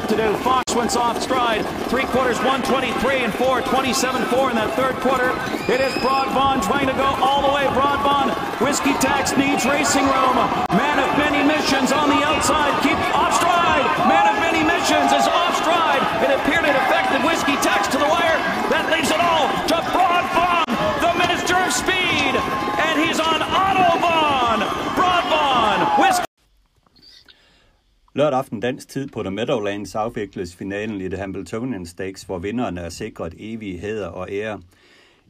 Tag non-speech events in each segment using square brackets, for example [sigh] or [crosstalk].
work to do. Fox went off stride. Three quarters, 123 and 4, 27-4 in that third quarter. It is Broadbond trying to go all the way. Broadbond, Whiskey Tax needs racing room. Man of many missions on the outside. Keep off stride. Man of many missions is off stride. It appeared it affected Whiskey Tax to the wire. That leaves it Lørdag aften dansk tid på The Meadowlands afvikles finalen i The Hamiltonian Stakes, hvor vinderne er sikret evig hæder og ære.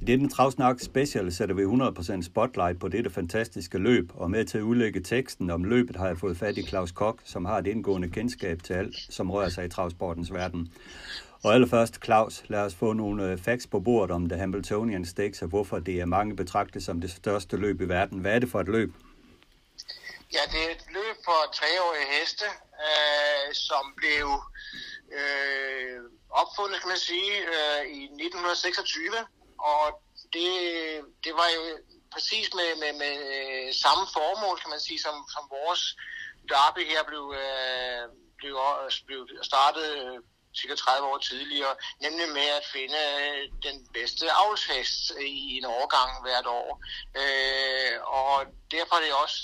I denne Travsnak Special sætter vi 100% spotlight på dette fantastiske løb, og med til at udlægge teksten om løbet har jeg fået fat i Claus Kok, som har et indgående kendskab til alt, som rører sig i travsportens verden. Og allerførst, Claus, lad os få nogle øh, facts på bordet om The Hamiltonian Stakes, og hvorfor det er mange betragtet som det største løb i verden. Hvad er det for et løb? Ja, det er et løb for treårige heste, øh, som blev øh, opfundet, kan man sige, øh, i 1926. Og det, det var jo præcis med, med, med øh, samme formål, kan man sige, som, som vores derby her blev, øh, blev, øh, blev startet øh, cirka 30 år tidligere, nemlig med at finde øh, den bedste avlshest i en årgang hvert år. Øh, og derfor er det også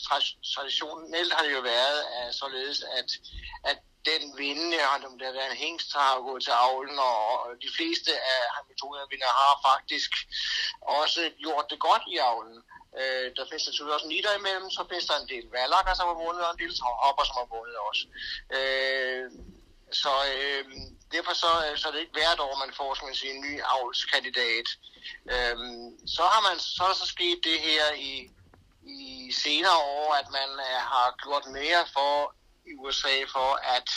traditionelt har det jo været at, således, at, at den vindende, om det har været en hængst, har gået til avlen, og de fleste af metoderne har faktisk også gjort det godt i avlen. Øh, der findes selvfølgelig også nitter imellem, så findes der en del valakker, som har vundet, og en del hopper, som har vundet også. Øh, Øhm, så øh, derfor så, så er det ikke hvert år, man får skal man sige, en ny avlskandidat. Øh, så har man så er der så sket det her i, i senere år, at man uh, har gjort mere for i USA for at,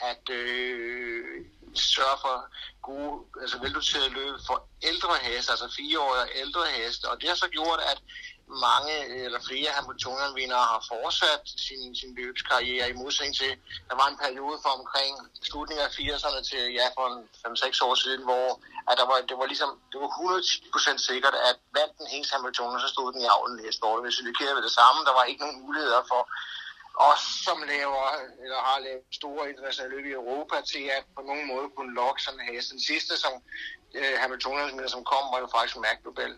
at øh, sørge for gode, altså veldoterede løb for ældre heste, altså fireårige og ældre heste. Og det har så gjort, at mange eller flere Hamiltonian-vindere har fortsat sin, sin løbskarriere i modsætning til, der var en periode for omkring slutningen af 80'erne til ja, for 5-6 år siden, hvor at der var, det var ligesom, det var 100% sikkert, at vandt den hængst Hamiltonian, så stod den i avlen næste år. Hvis vi ved det samme, der var ikke nogen muligheder for os, som laver, eller har lavet store internationale løb i Europa, til at på nogen måde kunne lokke sådan en. Den sidste, som øh, Hamiltonian, som kom, var jo faktisk McDowell.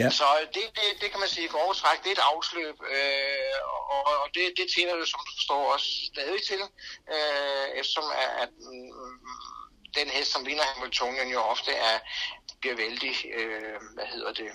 Ja. Så det, det, det kan man sige for træk, det er et afsløb, øh, og, og det, det tjener det, som du forstår, også stadig til, øh, eftersom at, at mm, den hest, som vinder Hamiltonian, jo ofte er, bliver vældig, øh, hvad hedder det,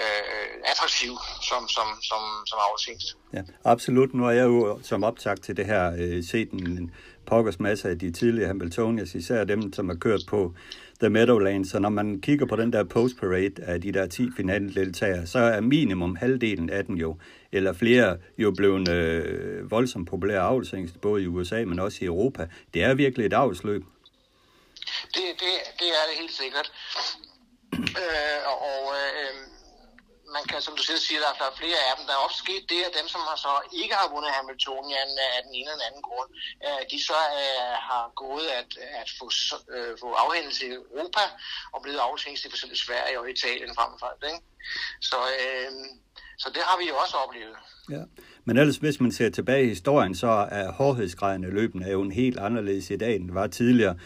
øh, attraktiv som, som, som, som afsingst. Ja, absolut. Nu har jeg jo som optakt til det her øh, set en pokkers masse af de tidligere Hamiltonians, især dem, som har kørt på The Meadowlands, og når man kigger på den der post-parade af de der 10 finaldeltagere, så er minimum halvdelen af dem jo, eller flere, jo blevet øh, voldsomt populære avlsængst, både i USA, men også i Europa. Det er virkelig et avlsløb. Det, det, det er det helt sikkert. øh, og øh, man kan, som du selv siger, der er flere af dem. Der er også sket det, at dem, som har så ikke har vundet Hamiltonian af den ene eller anden grund, øh, de så øh, har gået at, at få, øh, få afhændelse i Europa og blevet afhængigt i f.eks. Sverige og Italien frem for alt. Ikke? Så, øh, så det har vi jo også oplevet. Ja. Men ellers, hvis man ser tilbage i historien, så er hårdhedsgraden løbende løbene jo en helt anderledes i dag, end det var tidligere.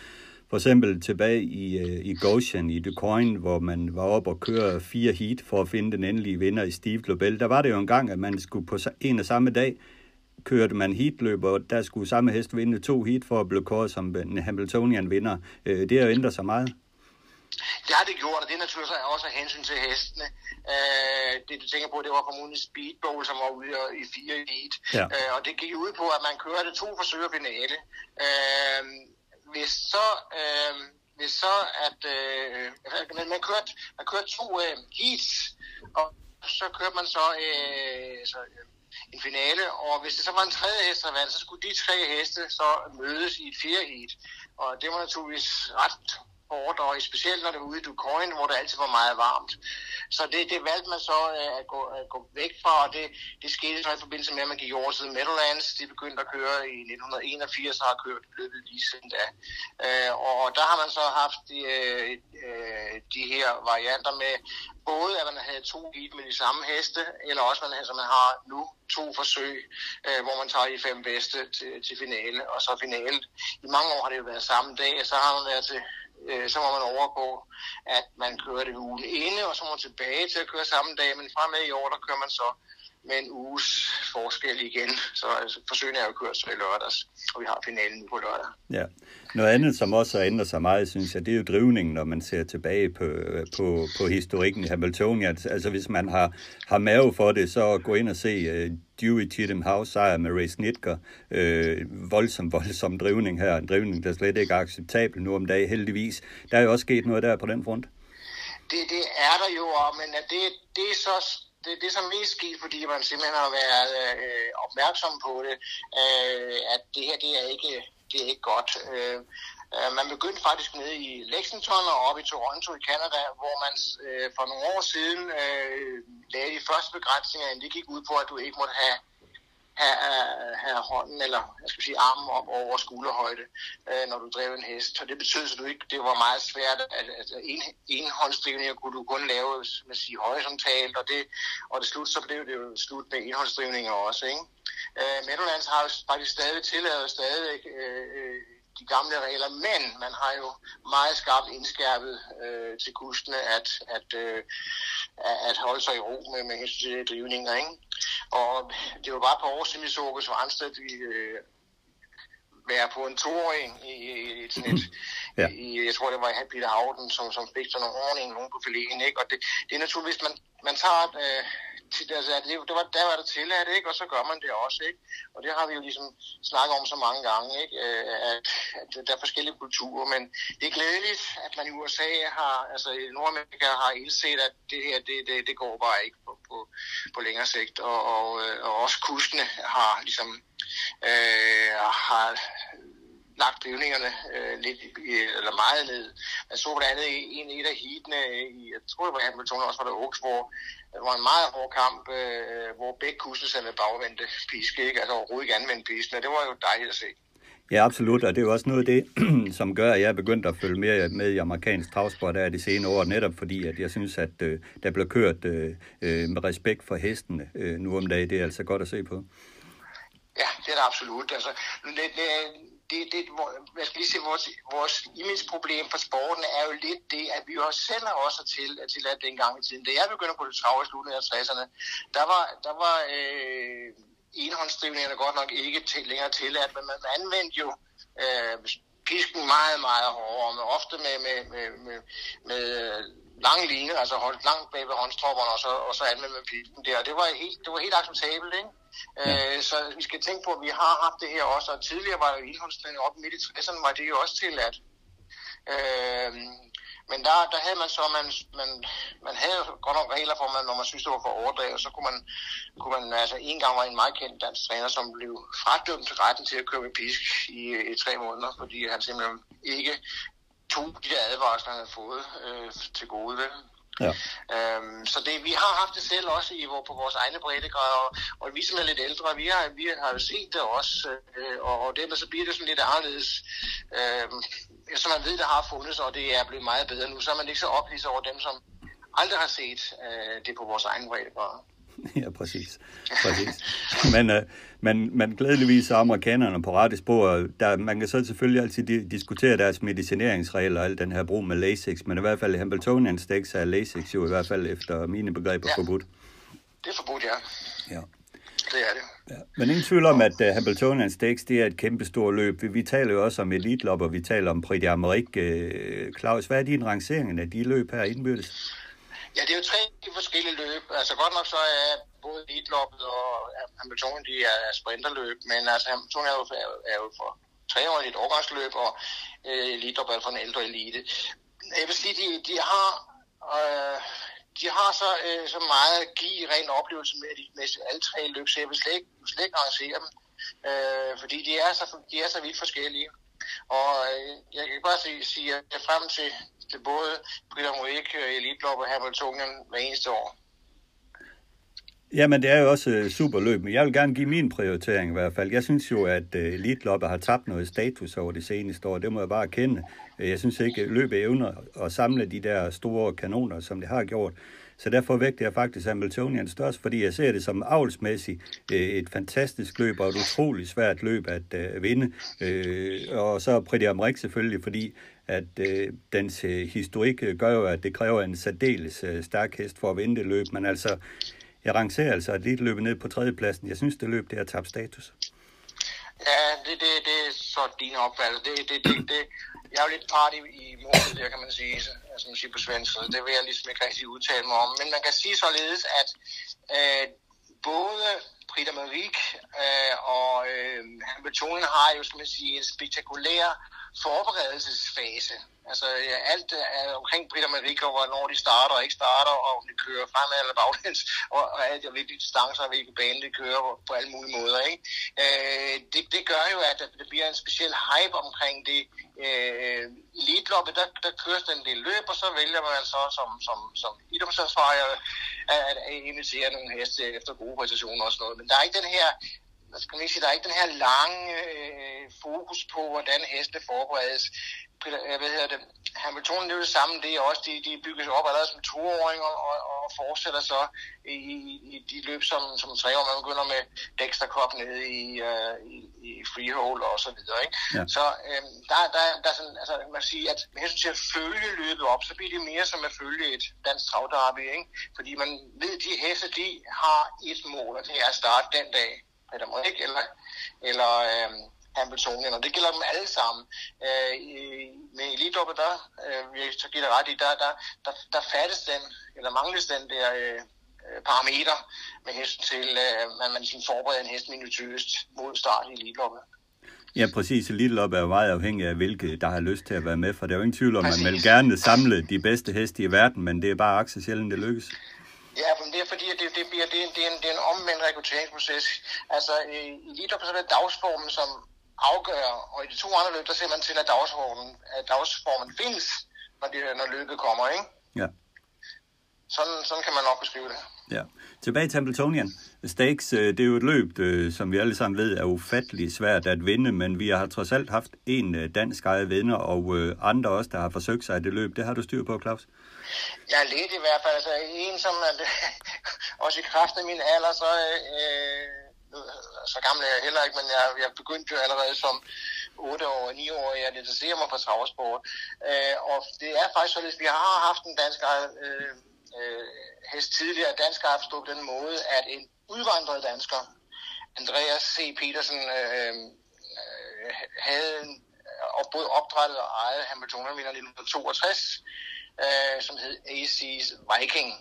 For eksempel tilbage i, øh, i Goshen i DuQuoin, hvor man var op og køre fire heat for at finde den endelige vinder i Steve Globel. Der var det jo en gang, at man skulle på en og samme dag kørte man heatløb, og der skulle samme hest vinde to heat for at blive kåret som en Hamiltonian vinder. Øh, det har jo ændret sig meget. Det har det gjort, og det er naturligvis også af hensyn til hestene. Øh, det du tænker på, det var formodentlig Speedbowl, som var ude i fire heat. Ja. Øh, og det gik ud på, at man kørte to forsøg finale. Øh, hvis så, øh, hvis så at øh, man, man, kørte, man kørte to øh, heats, og så kørte man så, øh, så øh, en finale, og hvis det så var en tredje hest, der vandt, så skulle de tre heste så mødes i et fjerde heat. Og det var naturligvis ret sport, og specielt når det var ude i Ducoin, hvor det altid var meget varmt. Så det, det valgte man så øh, at, gå, at gå væk fra, og det, det skete så i forbindelse med, at man gik over til Meadowlands. De begyndte at køre i 1981 og har kørt løbet lige siden da. Øh, og der har man så haft de, øh, de her varianter med både, at man havde to heat med de samme heste, eller også, man, altså, man har nu to forsøg, øh, hvor man tager de fem bedste til, til finale, og så finale. I mange år har det jo været samme dag, og så har man været til øh, så må man overgå, at man kører det ugen inde, og så må man tilbage til at køre samme dag, men fremad i år, der kører man så med en uges forskel igen. Så altså, forsøgene er jo kørt så i lørdags, og vi har finalen på lørdag. Ja. Noget andet, som også har ændret sig meget, synes jeg, det er jo drivningen, når man ser tilbage på, på, på historikken i Hamiltonia. Altså hvis man har, har mave for det, så gå ind og se uh, Dewey Cheatham House sejr med Ray Snitker. Uh, voldsom, voldsom drivning her. En drivning, der slet ikke er acceptabel nu om dagen, heldigvis. Der er jo også sket noget der på den front. Det, det er der jo, men det, det er så det, det som mest sket, fordi man simpelthen har været øh, opmærksom på det, øh, at det her det er ikke, det er ikke godt. Øh, øh man begyndte faktisk nede i Lexington og op i Toronto i Canada, hvor man øh, for nogle år siden øh, lavede de første begrænsninger, det gik ud på, at du ikke måtte have have, have hånden eller jeg skal sige armen op over skulderhøjde, øh, når du drev en hest. Og det betød, at du ikke, det var meget svært, at, at en, en kunne du kun lave med sige, horisontalt, og det, og det slut, så blev det jo slut med enhåndsdrivninger også. Ikke? Øh, Meadowlands har jo faktisk stadig tilladet stadig øh, øh de gamle regler, men man har jo meget skarpt indskærpet øh, til kustene at, at, øh, at holde sig i ro med, med hensyn til drivninger. Ikke? Og det var bare et par år siden, vi så August Randstedt i, øh, være på en toåring i, i, i sådan et, [laughs] ja. i, jeg tror det var i Peter Havden, som, som fik sådan nogle ordning nogen på filéen, ikke? Og det, det er naturligvis, man, man tager øh, altså, det, det var, der var det tilladt, ikke? og så gør man det også. Ikke? Og det har vi jo ligesom snakket om så mange gange, ikke? Øh, at, at der er forskellige kulturer, men det er glædeligt, at man i USA har, altså i Nordamerika har indset, at det her, det, det, det går bare ikke på, på, på længere sigt, og, og, øh, og også kustene har ligesom øh, har lagt drivningerne øh, lidt eller meget ned. Man så blandt andet en, et af heatene, i, jeg tror det var Hamilton, også var der Oaks, hvor det var en meget hård kamp, øh, hvor begge kuster sad med bagvendte piske, ikke? altså overhovedet ikke anvendte pisken, og det var jo dejligt at se. Ja, absolut, og det er jo også noget af det, [clears throat] som gør, at jeg er begyndt at følge mere med i amerikansk travsport af de senere år, netop fordi, at jeg synes, at øh, der bliver kørt øh, øh, med respekt for hestene øh, nu om dagen. Det er altså godt at se på. Ja, det er det absolut. Altså, det, det, det, det, man skal lige se, vores, vores imageproblem for sporten er jo lidt det, at vi også selv har også til, til at dengang i tiden. Da jeg begyndte på det travle i slutningen af 60'erne, der var, der var øh, enhåndsdrivningerne godt nok ikke til, længere tilladt, men man anvendte jo øh, pisken meget, meget hårdere, men ofte med, med, med, med, med øh, lange linjer, altså holdt langt bag ved håndstropperne, og så, og så anvendte man pisken der. Det var helt, det var helt acceptabelt, ikke? Ja. Øh, så vi skal tænke på, at vi har haft det her også, og tidligere var jo indholdstræning op midt i 60'erne, var det jo også tilladt. Øh, men der, der havde man så, man, man, man havde godt nok regler for, man, når man synes, det var for overdrevet, så kunne man, kunne man, altså en gang var en meget kendt dansk træner, som blev fradømt retten til at køre med pisk i, i tre måneder, fordi han simpelthen ikke tog de der advarsler, han havde fået øh, til gode. Vel? Ja. Øhm, så det, vi har haft det selv også i, hvor, på vores egne breddegrader, og, og vi som er lidt ældre, vi har, vi har jo set det også, øh, og, og dermed så bliver det sådan lidt anderledes. Øh, som man ved, det har fundet og det er blevet meget bedre nu, så er man ikke så ophidset over dem, som aldrig har set øh, det på vores egne breddegrader. [laughs] ja, præcis. præcis. Men, øh, men, men glædeligvis er amerikanerne på rette spor. Der, man kan så selvfølgelig altid di- diskutere deres medicineringsregler og al den her brug med Lasix, men i hvert fald Hamiltonian Stakes er Lasix jo i hvert fald efter mine begreber ja. forbudt. Det er forbudt, ja. Ja. Det er det. Ja. Men ingen tvivl om, at uh, Hamiltonian Stakes det er et kæmpe stort løb. Vi, vi taler jo også om Elite og vi taler om Prix d'Amérique. Uh, Claus, hvad er din rangering af de løb her indbyrdes? Ja, det er jo tre forskellige løb. Altså godt nok så er både elitloppet og Hamilton, de er sprinterløb, men altså Hamilton er jo, er jo for tre år i et årgangsløb, og øh, elitlopp er for en ældre elite. Jeg vil sige, de, de har... Øh, de har så, øh, så meget at give ren oplevelse med, de, med alle tre løb, så jeg vil slet ikke, slet ikke arrangere dem, øh, fordi de er, så, de er så vidt forskellige. Og øh, jeg kan bare sige, sige at jeg frem til, til både Peter Moik, Elite Lop og Hamiltonian hver eneste år. Jamen, det er jo også øh, super løb, men jeg vil gerne give min prioritering i hvert fald. Jeg synes jo, at uh, Elite har tabt noget status over det seneste år. Det må jeg bare erkende. Jeg synes ikke, at løbet evner at samle de der store kanoner, som det har gjort. Så derfor vægter jeg faktisk Hamiltonian størst, fordi jeg ser det som avlsmæssigt øh, et fantastisk løb og et utroligt svært løb at øh, vinde. Øh, og så Pretty Amrik selvfølgelig, fordi at øh, dens historik gør jo, at det kræver en særdeles stærk hest for at vinde det løb. Men altså, jeg rangerer altså et lille løb ned på tredjepladsen. Jeg synes, det løb, det har tabt status. Ja, det, det, det er så din opfattelse. Det, det, det, det, jeg er jo lidt part i, i målet der, kan man sige, som man siger på svensk, så det vil jeg ligesom ikke rigtig udtale mig om. Men man kan sige således, at øh, både Prita Marik øh, og øh, Hamilton har jo, skal man sige, en spektakulær forberedelsesfase. Altså ja, alt øh, er omkring Britta Marika, hvornår de starter og ikke starter, og om de kører fremad eller baglæns, [laughs] og, og alt, og hvilke distancer og hvilke bane de kører på, på alle mulige måder. Ikke? Øh, det, det gør jo, at der bliver en speciel hype omkring det. Øh, Elitloppet, der, der køres den del løb, og så vælger man så som, som, som idrætsansvarer at, at invitere nogle heste efter gode præstationer og sådan noget. Men der er ikke den her skal man ikke sige, der er ikke den her lange øh, fokus på, hvordan heste forberedes. Øh, hvad hedder det? Hamilton, det er det samme, det er også, de, de bygges op allerede som toåringer og, og fortsætter så i, i, de løb som, som år. Man begynder med Dexter Cup nede i, uh, i, i Freehold og så videre. Ikke? Ja. Så øh, der, der, der er sådan, altså man siger, at med hensyn til at følge løbet op, så bliver det mere som at følge et dansk travdarby, ikke? Fordi man ved, at de heste, de har et mål, og det er at starte den dag Peter Morik eller, eller øh, Hamiltonien, og det gælder dem alle sammen. Øh, i, med elitloppet, der, øh, jeg så giver det ret i, der, der, der, der fattes den, eller mangles den der øh, parameter med hensyn til, øh, at man sådan forbereder en hest minutøst mod start i elitloppet. Ja, præcis. Elite er jo meget afhængig af, hvilke der har lyst til at være med, for der er jo ingen tvivl om, at man vil gerne samle de bedste heste i verden, men det er bare akse sjældent, det lykkes. Ja, men det er fordi, at det, det, bliver, det, er, det, er en, det er en omvendt rekrutteringsproces. Altså, i elitloppet så er det dagsformen, som afgør, og i de to andre løb, der ser man til, at dagsformen, at dagsformen findes, når, det, når løbet kommer, ikke? Ja. Sådan, sådan kan man nok beskrive det. Ja. Tilbage til Hamiltonian. Stakes, øh, det er jo et løb, øh, som vi alle sammen ved, er ufattelig svært at vinde, men vi har trods alt haft en øh, dansk eget vinder, og andre også, der har forsøgt sig i det løb. Det har du styr på, Claus? Jeg er lidt i hvert fald. Altså, en, som er, [laughs] også i kraft af min alder, så, øh, øh, så gammel er jeg heller ikke, men jeg, jeg begyndte jo allerede som 8 år, og 9 år, jeg interesserer mig for travsport. Øh, og det er faktisk sådan, at vi har haft en dansk øh, øh, hest tidligere. Dansk har på den måde, at en udvandret dansker, Andreas C. Petersen, øh, øh, havde en, og både opdrettet og ejet Hamilton i 1962, øh, som hed AC's Viking.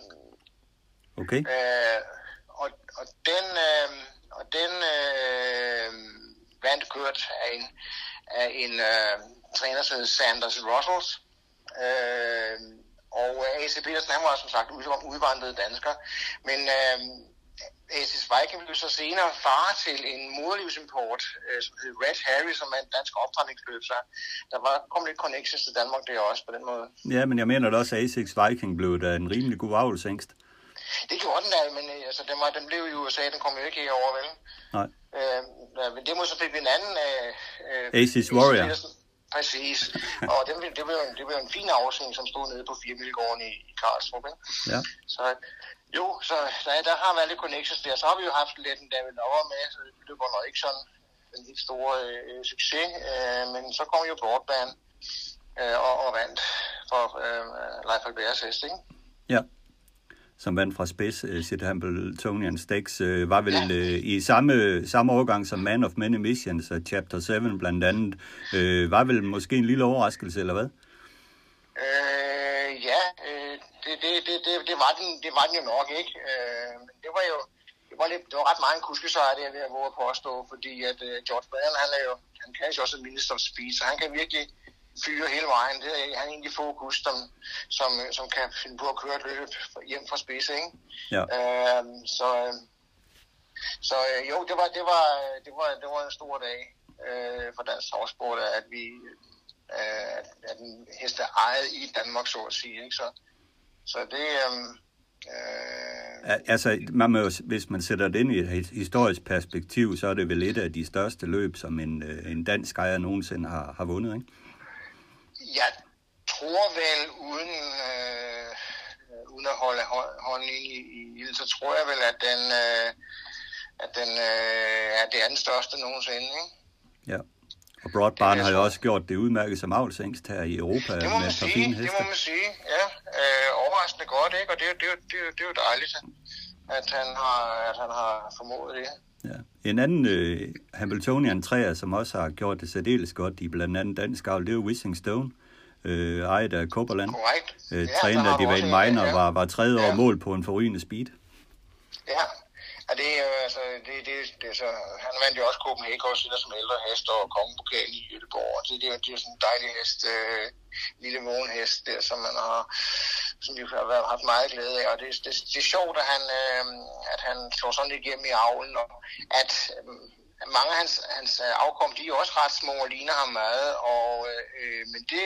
Okay. Øh, og, og den, øh, og den øh, vandt kørt af en, af en øh, træner, som hed Sanders Russells. Øh, og AC Petersen, han var som sagt udvandret dansker. Men øh, Asis Viking blev så senere far til en moderlivsimport, øh, som hed Red Harry, som er en dansk optræningsløb, så der var kom lidt connections til Danmark der også på den måde. Ja, men jeg mener da også, at Asics Viking blev da en rimelig god avlsængst. Det gjorde den da, men øh, altså, den, var, den blev i USA, den kom jo ikke herover, vel? Nej. Øh, men det må så fik vi en anden... Øh, øh Asis Warrior. Præcis. Og det, det, blev, det blev en fin afsving, som stod nede på Firmilgården i, i Karlsruhe. Ja. Så jo, så der, der har været lidt connections der. Så har vi jo haft lidt en David Lauer med, så det var nok ikke sådan en helt stor øh, succes. Øh, men så kom jo Broadband øh, og, og vandt for øh, Leif Alberts hest, ikke? Ja som vandt fra spids, uh, Sid Hamiltonian Stakes, uh, var vel ja. uh, i samme, samme årgang som Man of Many Missions, uh, Chapter 7 blandt andet. Uh, var vel måske en lille overraskelse, eller hvad? Øh, ja, øh, det, det, det, det, det, var den, det var den jo nok, ikke? Øh, men det var jo det var, lidt, det var ret meget en kuskesejr, det jeg på at stå, fordi at uh, George Baden, han er jo, han kan jo også en minister of speed, så han kan virkelig fyre hele vejen. Det er han egentlig fokus, som, som, som kan finde på at køre et løb hjem fra spids, ikke? Ja. Øh, så, så øh, jo, det var, det, var, det, var, det var en stor dag. øh, for dansk travsport, at vi øh, at en hest er ejet i Danmark, så at sige. Ikke? Så, så det... Øh, Øh... Altså, man må jo, hvis man sætter det ind i et historisk perspektiv, så er det vel et af de største løb, som en, øh, en dansk ejer nogensinde har, har vundet, ikke? Jeg tror vel, uden, øh, uden at holde hånden i, i så tror jeg vel, at den, øh, at den øh, er det andet største nogensinde, ikke? Ja. Og Broadbarn har jo også gjort det udmærket som avlsængst her i Europa det må man sige, Det må man sige, ja. Øh, overraskende godt, ikke? Og det, det, det, det, det er jo dejligt, at han har, at han har formået det. Ja. En anden øh, Hamiltonian træer, som også har gjort det særdeles godt i blandt andet dansk avl, det er jo Wissing Stone, øh, ejet af Copperland. Korrekt. Øh, ja, trænet af Divane Miner, ja. var, var tredje år ja. mål på en forrygende speed. Ja, Ja, det er jo, altså, det, det, det, så, han vandt jo også Copenhagen også som ældre hest og kongepokalen i Jødeborg. Det, det, det er jo sådan en dejlig hest, øh, lille vågenhest der, som man har, som vi har været, haft meget glæde af. Og det, det, det er sjovt, at han, øh, at han slår sådan lidt igennem i avlen, og at øh, mange af hans, hans øh, afkom, de er også ret små og ligner ham meget, og, øh, men det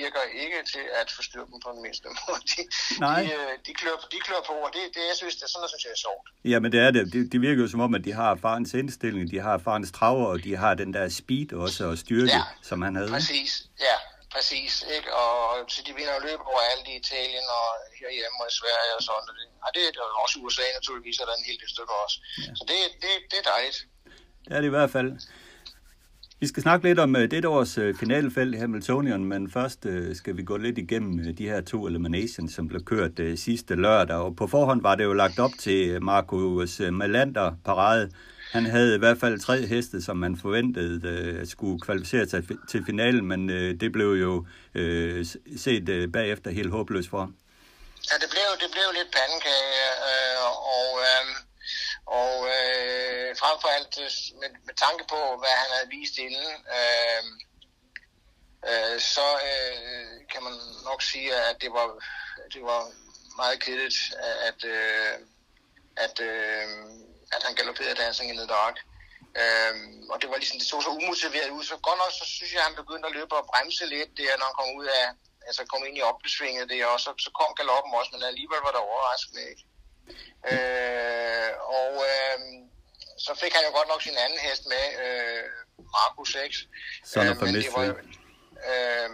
virker ikke til at forstyrre dem på den mindste [laughs] måde. De, Nej. de, øh, de, klør, de klør på, og det, det jeg synes, det, sådan noget synes jeg er sjovt. Ja, men det er det. det. Det virker jo som om, at de har farens indstilling, de har farens traver, og de har den der speed også, og styrke, ja, som han havde. præcis. Ja, præcis. Ikke? Og så de vinder løb over alt i Italien og herhjemme og i Sverige og sådan. Og det, og det er også USA naturligvis, er der en hel del stykker også. Ja. Så det, det, det er dejligt. Det er det i hvert fald. Vi skal snakke lidt om uh, dette års uh, finalefelt i Hamiltonian, men først uh, skal vi gå lidt igennem de her to eliminations, som blev kørt sidste lørdag. Og på forhånd var det jo lagt op til Marcus Malander parade. Han havde i hvert fald tre heste, som man forventede skulle kvalificere sig til finalen, men det blev jo set bagefter helt håbløst for ham. Ja, det blev, det blev lidt pandekage, øh, og... øh, og øh, frem for alt øh, med, med tanke på, hvad han havde vist inden, øh, øh, så øh, kan man nok sige, at det var, det var meget kedeligt, at, øh, at, øh, at han galopperede dansingen i the Dark. Øh, og det var ligesom, det så så umotiveret ud. Så godt nok, så synes jeg, at han begyndte at løbe og bremse lidt der, når han kom ud af, altså kom ind i opbesvinget der, og så, så kom galoppen også, men alligevel var det overraskende, ikke? Øh, og øh, så fik han jo godt nok sin anden hest med, øh, Marco 6. Son of øh, men det var jo, øh,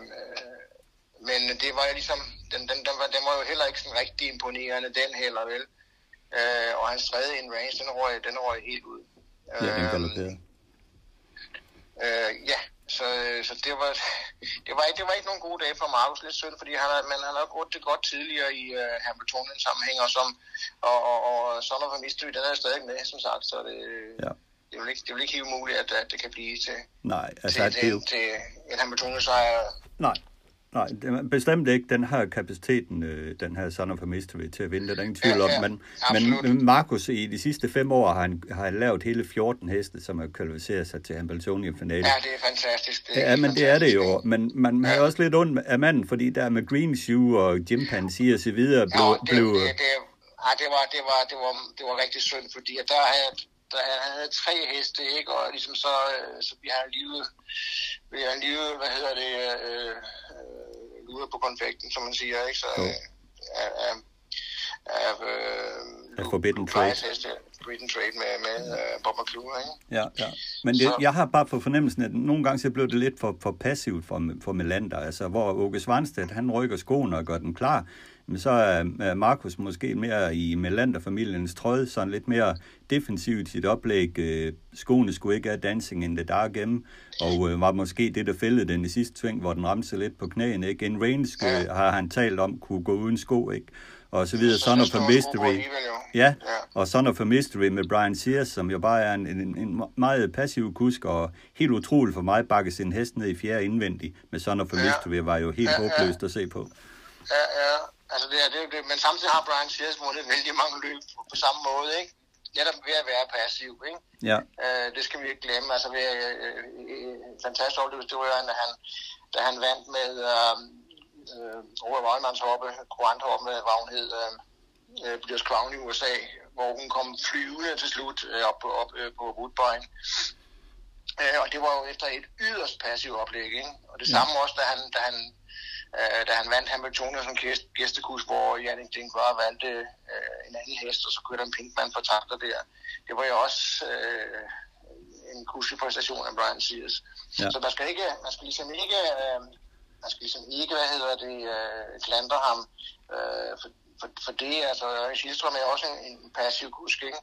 men det var jo ligesom, den, den, den, var, den var jo heller ikke sådan rigtig imponerende, den heller vel. Øh, og hans tredje in range, den røg, den røg helt ud. Ja, den galopperede. Øh, ja, så, så det, var, det, var, det var ikke nogen gode dage for Markus. Lidt synd, fordi han har, men han har gjort det godt tidligere i uh, Hamiltonien sammenhæng, og, som, og, og, og Son of a Mystery, den er stadig med, som sagt. Så det, ja. det, er ikke, det er jo ikke helt umuligt, at, at det kan blive til, Nej, altså, til, det jo... til en Hamiltonien sejr. Nej, Nej, det er bestemt ikke. Den har kapaciteten, øh, den her Son of a Mystery, til at vinde. Det er der ingen tvivl om. Ja, ja, men, men Markus, i de sidste fem år har han, har han lavet hele 14 heste, som har kvalificeret sig til Hamiltonian-finalen. Ja, det er fantastisk. Det er ja, men det er det jo. Men man, ja. har også lidt ondt af manden, fordi der med Green Shoe og Chimpanzee og så videre blev... Ja, det, blev, det, det, ja, det, var, det, var, det, var, det var rigtig synd, fordi der havde, der, havde tre heste, ikke? Og ligesom så, øh, så vi har livet, vi har livet, hvad hedder det, øh, ude på konfekten, som man siger, ikke? Så jo. af, af, af, øh, Forbidden Trade. Forbidden Trade med, med uh, Bob McClure, ikke? Ja, ja. Men det, jeg har bare på fornemmelsen, at nogle gange så blev det lidt for, for passivt for, for Melander, altså hvor Åke Svanstedt, han rykker skoene og gør den klar, men så er Markus måske mere i Melander-familiens trøje, sådan lidt mere defensivt i sit oplæg. Øh, skoene skulle ikke have dancing in the dark hjemme, og øh, var måske det, der fældede den i sidste sving, hvor den ramte lidt på knæene. Ikke? En range øh, har han talt om, kunne gå uden sko, ikke? og så videre. Son of a Mystery. Ja, og Son of a Mystery med Brian Sears, som jo bare er en, en, en meget passiv kusk, og helt utroligt for mig, bakke sin hest ned i fjerde indvendig med Son of a Mystery, var jo helt håbløst at se på. Ja, ja. Altså det er det, det, men samtidig har Brian Sears vundet vældig mange løb på, på samme måde, ikke? Netop ved at være passiv, ikke? Ja. Øh, det skal vi ikke glemme. Altså, ved, øh, øh, fantastisk oplevelse, det var, da han, da han vandt med øh, øh, Robert Weinmanns hoppe, Courant hoppe, hvad hun hed, øh, øh, Blyers Crown i USA, hvor hun kom flyvende til slut øh, op, op øh, på Woodbine. Øh, og det var jo efter et yderst passivt oplæg, ikke? Og det samme også, da han, da han, øh, da han vandt Hamilton som gæst, gæstekus, hvor Jannik Dinkvar valgte øh, en anden hest, og så kørte han Pinkman for takter der. Det var jo også øh, en kuslig præstation af Brian Sears. Ja. Så man skal, ikke, man skal ligesom ikke, øh, man skal ligesom ikke, hvad hedder det, øh, klandre ham øh, for, for, for det. Altså, Silstrøm er også en, en passiv kusk, ikke?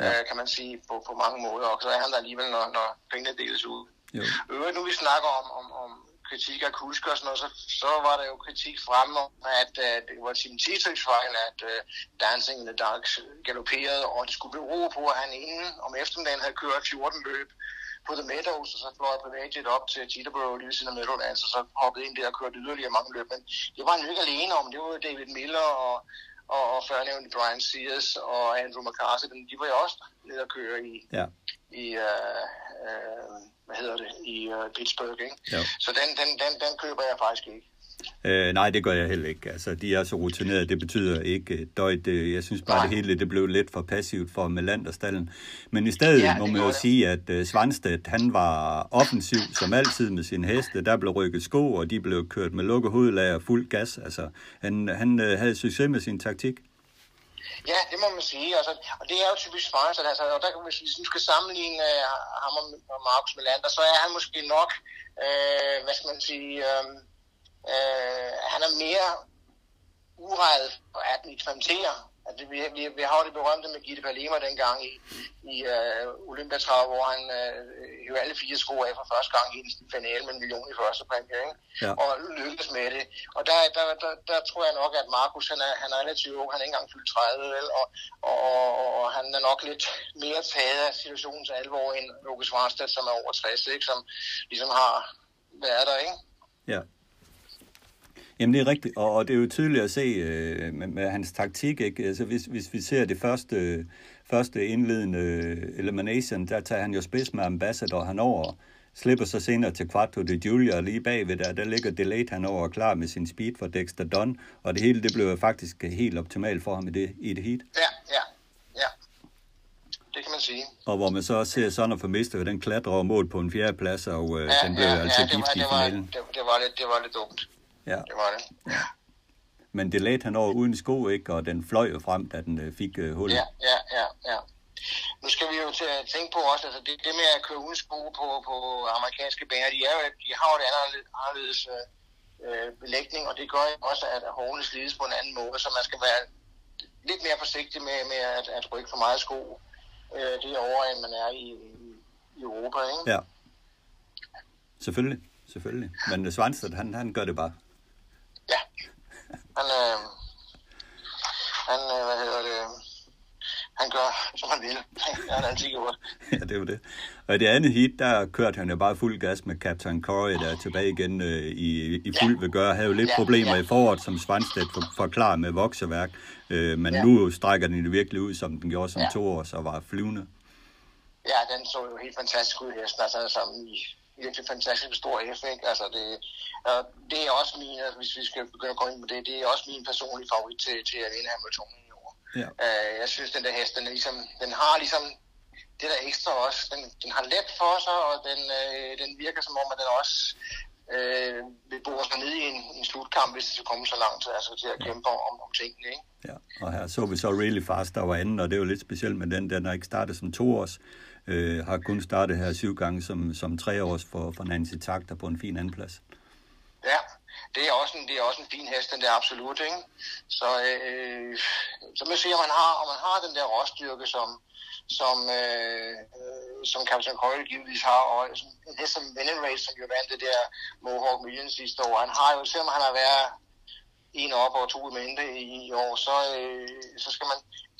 Ja. Øh, kan man sige, på, på mange måder. Og så er han der alligevel, når, når pengene deles ud. Jo. Øvrigt, nu vi snakker om, om, om kritik af kusker og sådan noget, så, så var der jo kritik frem om, at uh, det var Tim Tietricks fejl, at uh, Dancing in the Dark galopperede, og det skulle bero på, at han inden om eftermiddagen havde kørt 14 løb på The Meadows, og så fløj privatjet op til Teterboro lige siden af Meadowlands, og så hoppede ind der og kørte yderligere mange løb. Men det var han jo ikke alene om. Det var David Miller og, og, og førnævnte Brian Sears og Andrew McCarthy. De var jo også nede at køre i, ja. i uh, uh, hvad hedder det, i uh, Pittsburgh. Ikke? Ja. Så den, den, den, den køber jeg faktisk ikke. Øh, nej, det gør jeg heller ikke. Altså, de er så rutinerede, det betyder ikke døjt. Jeg synes bare, nej. det hele det blev lidt for passivt for Melanderstallen. Men i stedet ja, må man jo det. sige, at uh, Svanstedt, han var offensiv som altid med sin heste. Der blev rykket sko, og de blev kørt med lukket hovedlag og fuld gas. Altså, han, han uh, havde succes med sin taktik. Ja, det må man sige. Altså, og det er jo typisk Svanstedt. Altså, og der, hvis du skal sammenligne uh, ham og Markus Melander, så er han måske nok, uh, hvad skal man sige... Uh, Øh, han er mere uret for at eksperimentere. Altså, vi, vi, vi har jo det berømte med Gitte Palema dengang i, i uh, Olympiatrav, hvor han uh, jo alle fire sko af for første gang i en finale med en million i første præmie, ikke? Ja. og lykkedes med det. Og der, der, der, der tror jeg nok, at Markus han er, han er relativt ung, han er ikke engang fyldt 30, vel? Og, og, og, han er nok lidt mere taget af situationens alvor end Lukas Varstad, som er over 60, ikke? som ligesom har været der. Ikke? Ja. Jamen det er rigtigt, og, og det er jo tydeligt at se øh, med, med hans taktik. Ikke? Altså, hvis, hvis vi ser det første, første indledende elimination, der tager han jo spids med Ambassador henover, slipper så senere til Quattro de Giulia, og lige bagved der, der ligger Delayed henover klar med sin speed for Dexter Dunn, og det hele det blev faktisk helt optimalt for ham i det, i det heat. Ja, ja, ja. Det kan man sige. Og hvor man så også ser sådan for mister, den klatrer over mål på en fjerde plads, og øh, ja, den blev ja, altså ja, gift i finalen. Det, det, var lidt, det var lidt dumt. Ja. Det var det. Ja. Men det lagde han over uden sko, ikke? Og den fløj jo frem, da den øh, fik uh, hul. Ja, ja, ja, ja. Nu skal vi jo til at tænke på også, altså det, det med at køre uden sko på, på amerikanske baner, de, er jo, de har jo et andet, anderledes øh, belægning, og det gør også, at hårene slides på en anden måde, så man skal være lidt mere forsigtig med, med at, at rykke for meget sko øh, derovre, end man er i, i, i Europa, ikke? Ja. Selvfølgelig, selvfølgelig. Men Svanstedt, han, han gør det bare. Han, øh, han øh, hvad hedder det, han gør, som han vil. Han har altid gjort. [laughs] ja, det var det. Og i det andet heat, der kørte han jo bare fuld gas med Captain Corey, der er tilbage igen øh, i, i fuld ja. vil gøre. Havde jo lidt ja, problemer ja. i foråret, som Svanstedt for, forklarer med vokseværk. Øh, men ja. nu strækker den det virkelig ud, som den gjorde som ja. to år, så var flyvende. Ja, den så jo helt fantastisk ud, hesten. Altså, som i virkelig fantastisk stor F, ikke? Altså det, uh, det er også min, altså, hvis vi skal begynde at gå ind på det, det er også min personlige favorit til, til at vinde Hamilton i år. Ja. Uh, jeg synes, den der hest, den, er ligesom, den har ligesom det der ekstra også. Den, den har let for sig, og den, uh, den virker som om, at den også øh, vil bore sig ned i en, en slutkamp, hvis det skal komme så langt altså til at kæmpe om, om tingene. Ikke? Ja, og her så vi så Really Fast, der var anden, og det er jo lidt specielt med den, den har ikke startet som to års øh, har kun startet her syv gange som, som tre års for, for Nancy Takter på en fin anden plads. Ja, det er også en, det er også en fin hest, den der absolut, ikke? Så, øh, så man siger, man har, og man har den der råstyrke, som, som, øh, som Captain Coyle givetvis har, og en hest som Race, som jo vandt det der Mohawk Million sidste år, han har jo, selvom han har været en op og to i, i år, så, øh, så skal man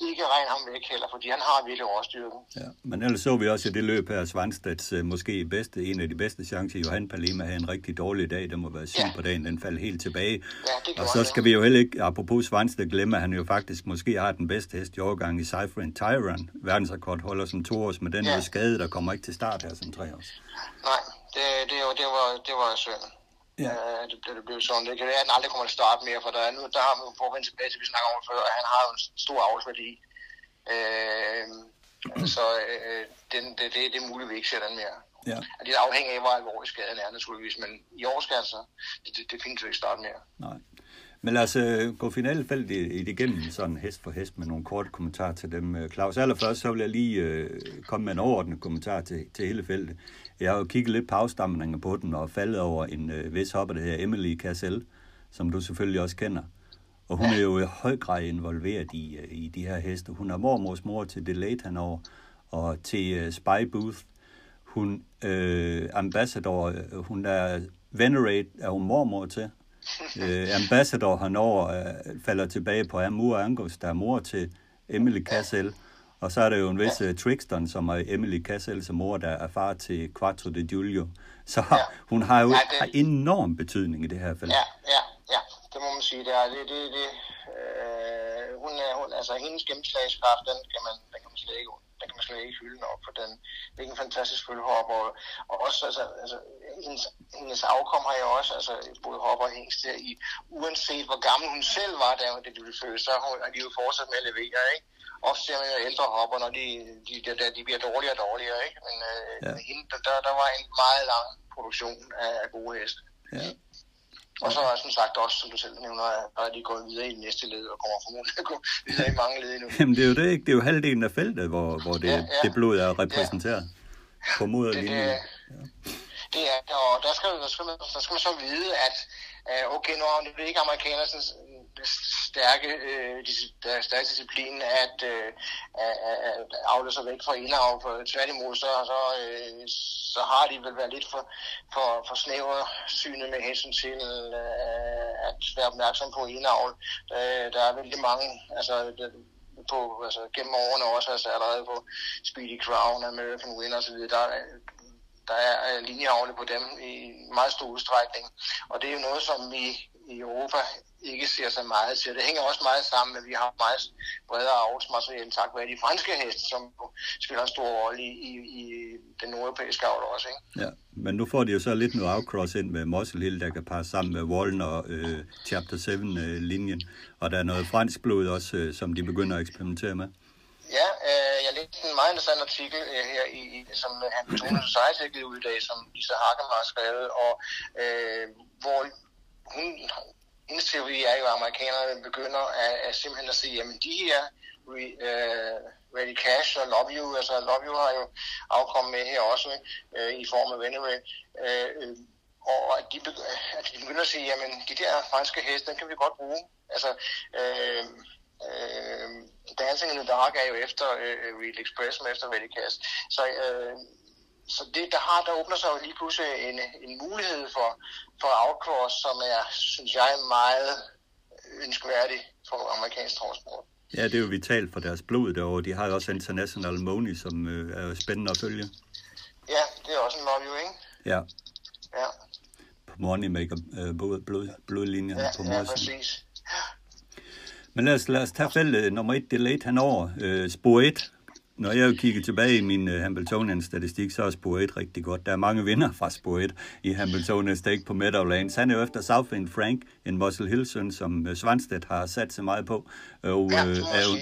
ikke regne ham væk heller, fordi han har virkelig overstyrken. Ja, men ellers så vi også i det løb her, Svanstads uh, måske bedste, en af de bedste chancer. Johan Palema havde en rigtig dårlig dag, det må være syg ja. på dagen, den faldt helt tilbage. Ja, og så skal vi jo heller ikke, apropos Svanstad, glemme, at han jo faktisk måske har den bedste hest i overgang i Cypher Tyron. Verdensrekord holder som to års, men den ja. er skadet og kommer ikke til start her som tre års. Nej, det, det, det, var, det var synd. Ja. Øh, det, det, det blev sådan. Det kan være, at han aldrig kommer til at starte mere, for der, er nu, der har vi jo forventet tilbage til, vi snakker om før, at han har jo en stor avlsværdi. Øh, så øh, den, det, det, det er muligt, at vi ikke ser den mere. Ja. Det er lidt afhængig af, hvor alvorlig skaden er, naturligvis. Men i år skal altså det, det, det findes ikke starte mere. Nej. Men lad os uh, gå finalefeltet igennem sådan hest for hest med nogle korte kommentarer til dem. Øh, Claus, allerførst så vil jeg lige uh, komme med en overordnet kommentar til, til hele feltet. Jeg har jo kigget lidt på afstamninger på den og faldet over en øh, vis hopper, der hedder Emily Cassell, som du selvfølgelig også kender. Og hun er jo i høj grad involveret i, øh, i de her heste. Hun er mormors mor til Delayed henover, og til øh, Spy Booth. Hun øh, ambassador, øh, hun er Venerate, er hun mormor til. Øh, ambassador henover øh, falder tilbage på Amur Angus, der er mor til Emily Cassell. Og så er der jo en vis uh, Trixton, som er Emily Cassell, som mor, der er far til Quattro de Giulio. Så ja. hun har jo ja, det... enorm betydning i det her felt. Ja, ja, ja det må man sige. Det er, det, det, det, øh, hun er, hun, altså hendes gennemslagskraft, den kan man, den kan man slet ikke, den kan man slet ikke hylde op for den. Hvilken fantastisk følhop, og, og også, altså, altså hendes, hendes afkom har jo også, altså både hopper og hængst der i, uanset hvor gammel hun selv var, da det blev født, så har de jo fortsat med at levere, ikke? Også ser man jo ældre hopper, når de, de, de, de, bliver dårligere og dårligere, ikke? Men øh, ja. hende, der, der var en meget lang produktion af, af gode heste. Ja. Og så er som sagt også, som du selv nævner, at de går videre i det næste led og kommer formodentlig at gå videre i mange led nu. [laughs] Jamen det er jo det ikke. Det er jo halvdelen af feltet, hvor, hvor det, ja, ja. det blod er repræsenteret ja. på moderlinjen. Det, det, ja. det er, og der skal, der, skal man, der skal man så vide, at okay, nu er det ikke amerikanernes stærke, øh, der stærke disciplin at, øh, at, at afle sig væk fra en For tværtimod, så, så, øh, så har de vel været lidt for, for, for snævre synet med hensyn til øh, at være opmærksom på indavl. Øh, der er vældig mange, altså på, altså gennem årene også, altså allerede på Speedy Crown, American Winner osv., der, der er øh, linjeavle på dem i meget stor udstrækning. Og det er jo noget, som vi i Europa ikke ser så meget til. Det hænger også meget sammen med, at vi har meget bredere avlsmateriale tak være de franske heste, som spiller en stor rolle i, i, i den nordeuropæiske avl også. Ikke? Ja, men nu får de jo så lidt noget afcross ind med Muscle Hill, der kan passe sammen med Wallen og øh, Chapter 7-linjen. Øh, og der er noget fransk blod også, øh, som de begynder at eksperimentere med. Ja, øh, jeg læste en meget interessant artikel øh, her, i, i, som han Society har givet ud i dag, som Lisa Hagen har skrevet, og øh, hvor hun, hendes teori er jo, at amerikanerne begynder at, at simpelthen at sige, jamen de her re, uh, øh, Ready Cash og Love You, altså Love You har jo afkommet med her også uh, i form af Venerate, uh, øh, og at de, at de begynder at sige, jamen de der franske heste, den kan vi godt bruge. Altså, uh, uh, Dancing in the Dark er jo efter uh, Real Express, men efter Ready Cash. Så uh, så det, der, har, der åbner sig jo lige pludselig en, en mulighed for, for outcross, som er, synes jeg, meget ønskværdig for amerikansk transport. Ja, det er jo vitalt for deres blod derovre. De har jo også International Money, som øh, er spændende at følge. Ja, det er også en lobby, ikke? Ja. Ja. På Moneymaker øh, blod, blod, blodlinjen ja, på Ja, præcis. Men lad os, lad os tage feltet nummer et, delayed henover. Øh, spor 1, når jeg kigger tilbage i min uh, Hambletonian-statistik, så er spor 1 rigtig godt. Der er mange vinder fra spor 1 i Hambletonian Stake på Meadowlands. Han er jo efter Southwind Frank, en Muscle Hill-søn, som uh, Svanstedt har sat sig meget på. Og, ja, er jo,